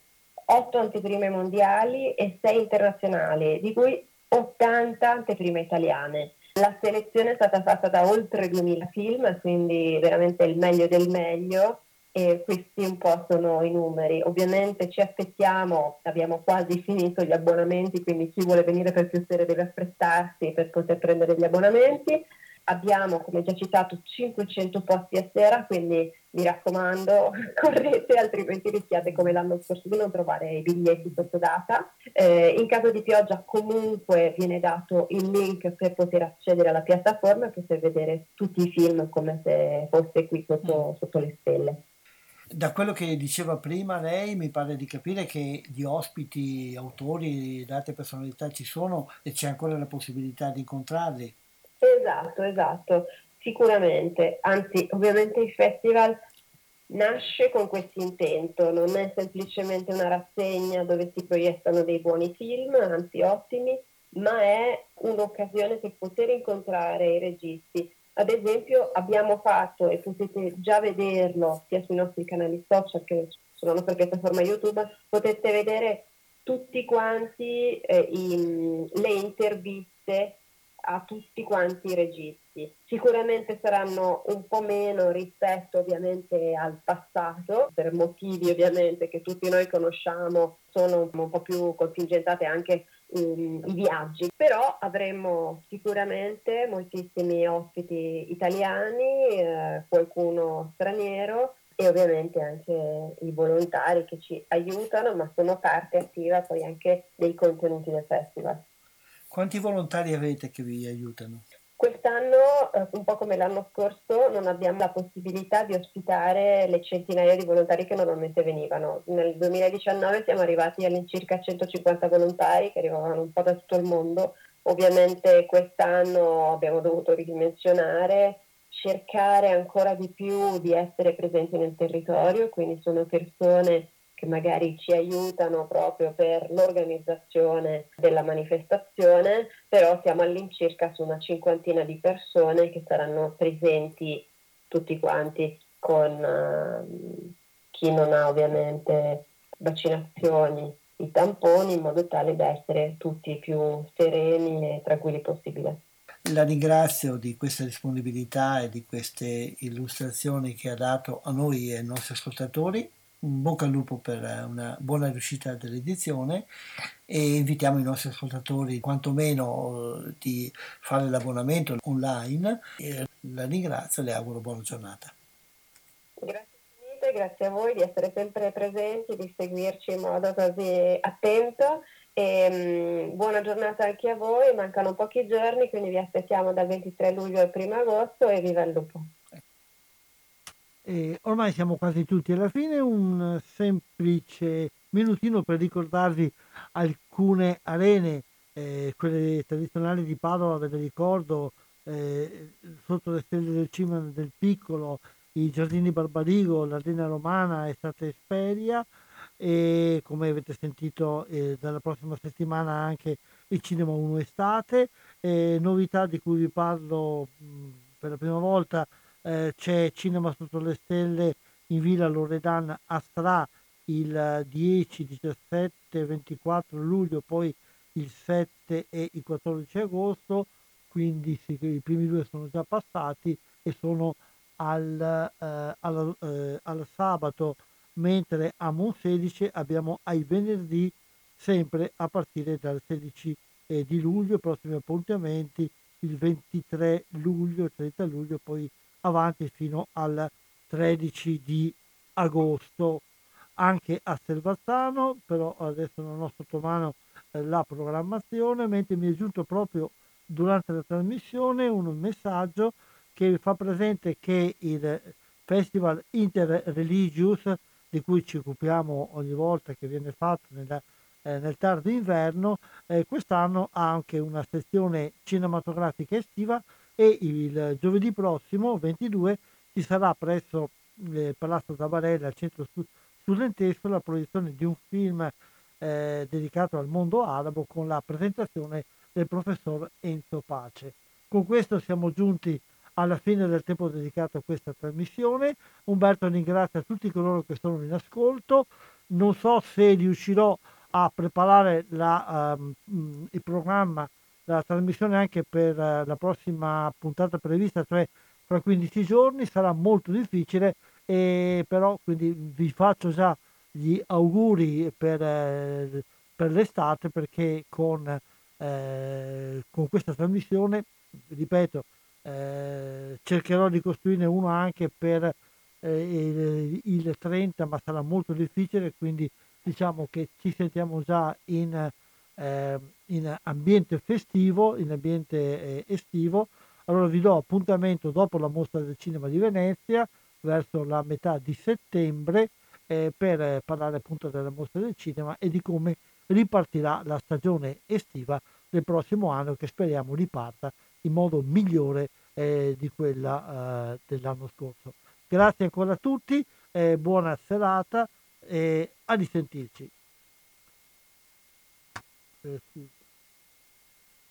8 anteprime mondiali e 6 internazionali, di cui 80 anteprime italiane. La selezione è stata fatta da oltre 2000 film, quindi veramente il meglio del meglio e questi un po' sono i numeri. Ovviamente ci aspettiamo, abbiamo quasi finito gli abbonamenti, quindi chi vuole venire per più serie deve affrettarsi per poter prendere gli abbonamenti abbiamo, come già citato, 500 posti a sera, quindi mi raccomando, [laughs] correte, altrimenti rischiate come l'anno scorso di non trovare i biglietti sotto data. Eh, in caso di pioggia comunque viene dato il link per poter accedere alla piattaforma e poter vedere tutti i film come se fosse qui sotto, sotto le stelle. Da quello che diceva prima lei mi pare di capire che di ospiti, autori ed altre personalità ci sono e c'è ancora la possibilità di incontrarli. Esatto, esatto, sicuramente. Anzi, ovviamente il festival nasce con questo intento, non è semplicemente una rassegna dove si proiettano dei buoni film, anzi ottimi, ma è un'occasione per poter incontrare i registi. Ad esempio abbiamo fatto, e potete già vederlo sia sui nostri canali social che sulla nostra piattaforma YouTube, potete vedere tutti quanti eh, i, le interviste a tutti quanti i registi. Sicuramente saranno un po' meno rispetto ovviamente al passato, per motivi ovviamente che tutti noi conosciamo, sono un po' più contingentate anche um, i viaggi, però avremo sicuramente moltissimi ospiti italiani, eh, qualcuno straniero e ovviamente anche i volontari che ci aiutano, ma sono parte attiva poi anche dei contenuti del festival. Quanti volontari avete che vi aiutano? Quest'anno, eh, un po' come l'anno scorso, non abbiamo la possibilità di ospitare le centinaia di volontari che normalmente venivano. Nel 2019 siamo arrivati all'incirca 150 volontari che arrivavano un po' da tutto il mondo. Ovviamente quest'anno abbiamo dovuto ridimensionare, cercare ancora di più di essere presenti nel territorio, quindi sono persone che magari ci aiutano proprio per l'organizzazione della manifestazione, però siamo all'incirca su una cinquantina di persone che saranno presenti tutti quanti con uh, chi non ha ovviamente vaccinazioni, i tamponi, in modo tale da essere tutti più sereni e tranquilli possibile. La ringrazio di questa disponibilità e di queste illustrazioni che ha dato a noi e ai nostri ascoltatori un bocca al lupo per una buona riuscita dell'edizione e invitiamo i nostri ascoltatori quantomeno eh, di fare l'abbonamento online. La ringrazio e le auguro buona giornata. Grazie infinite, grazie a voi di essere sempre presenti, di seguirci in modo così attento. E, um, buona giornata anche a voi, mancano pochi giorni, quindi vi aspettiamo dal 23 luglio al 1 agosto e viva il lupo! E ormai siamo quasi tutti alla fine, un semplice minutino per ricordarvi alcune arene, eh, quelle tradizionali di Padova, ve le ricordo, eh, sotto le stelle del cima del piccolo, i giardini Barbarigo, l'Arena Romana, Estate Esperia e come avete sentito eh, dalla prossima settimana anche il Cinema 1 Estate, novità di cui vi parlo mh, per la prima volta eh, c'è Cinema sotto le stelle in Villa Loredan a Stra il 10, 17, 24 luglio, poi il 7 e il 14 agosto, quindi sì, i primi due sono già passati e sono al, eh, al, eh, al sabato, mentre a Monselice abbiamo ai venerdì sempre a partire dal 16 eh, di luglio, prossimi appuntamenti il 23 luglio, 30 luglio, poi avanti fino al 13 di agosto. Anche a Selvazzano, però adesso non ho sotto mano eh, la programmazione, mentre mi è giunto proprio durante la trasmissione un messaggio che fa presente che il Festival Interreligious, di cui ci occupiamo ogni volta che viene fatto nella, eh, nel tardo inverno, eh, quest'anno ha anche una sezione cinematografica estiva e il giovedì prossimo 22 ci sarà presso il Palazzo Tabarella, al centro studentesco, la proiezione di un film eh, dedicato al mondo arabo con la presentazione del professor Enzo Pace. Con questo siamo giunti alla fine del tempo dedicato a questa trasmissione. Umberto ringrazia tutti coloro che sono in ascolto. Non so se riuscirò a preparare la, um, il programma la trasmissione anche per eh, la prossima puntata prevista, cioè fra 15 giorni, sarà molto difficile, e però quindi vi faccio già gli auguri per, eh, per l'estate perché con, eh, con, questa trasmissione, ripeto, eh, cercherò di costruire uno anche per eh, il, il 30, ma sarà molto difficile, quindi diciamo che ci sentiamo già in eh, in ambiente festivo, in ambiente eh, estivo. Allora vi do appuntamento dopo la mostra del cinema di Venezia, verso la metà di settembre, eh, per parlare appunto della mostra del cinema e di come ripartirà la stagione estiva del prossimo anno che speriamo riparta in modo migliore eh, di quella eh, dell'anno scorso. Grazie ancora a tutti, eh, buona serata e a risentirci. uh,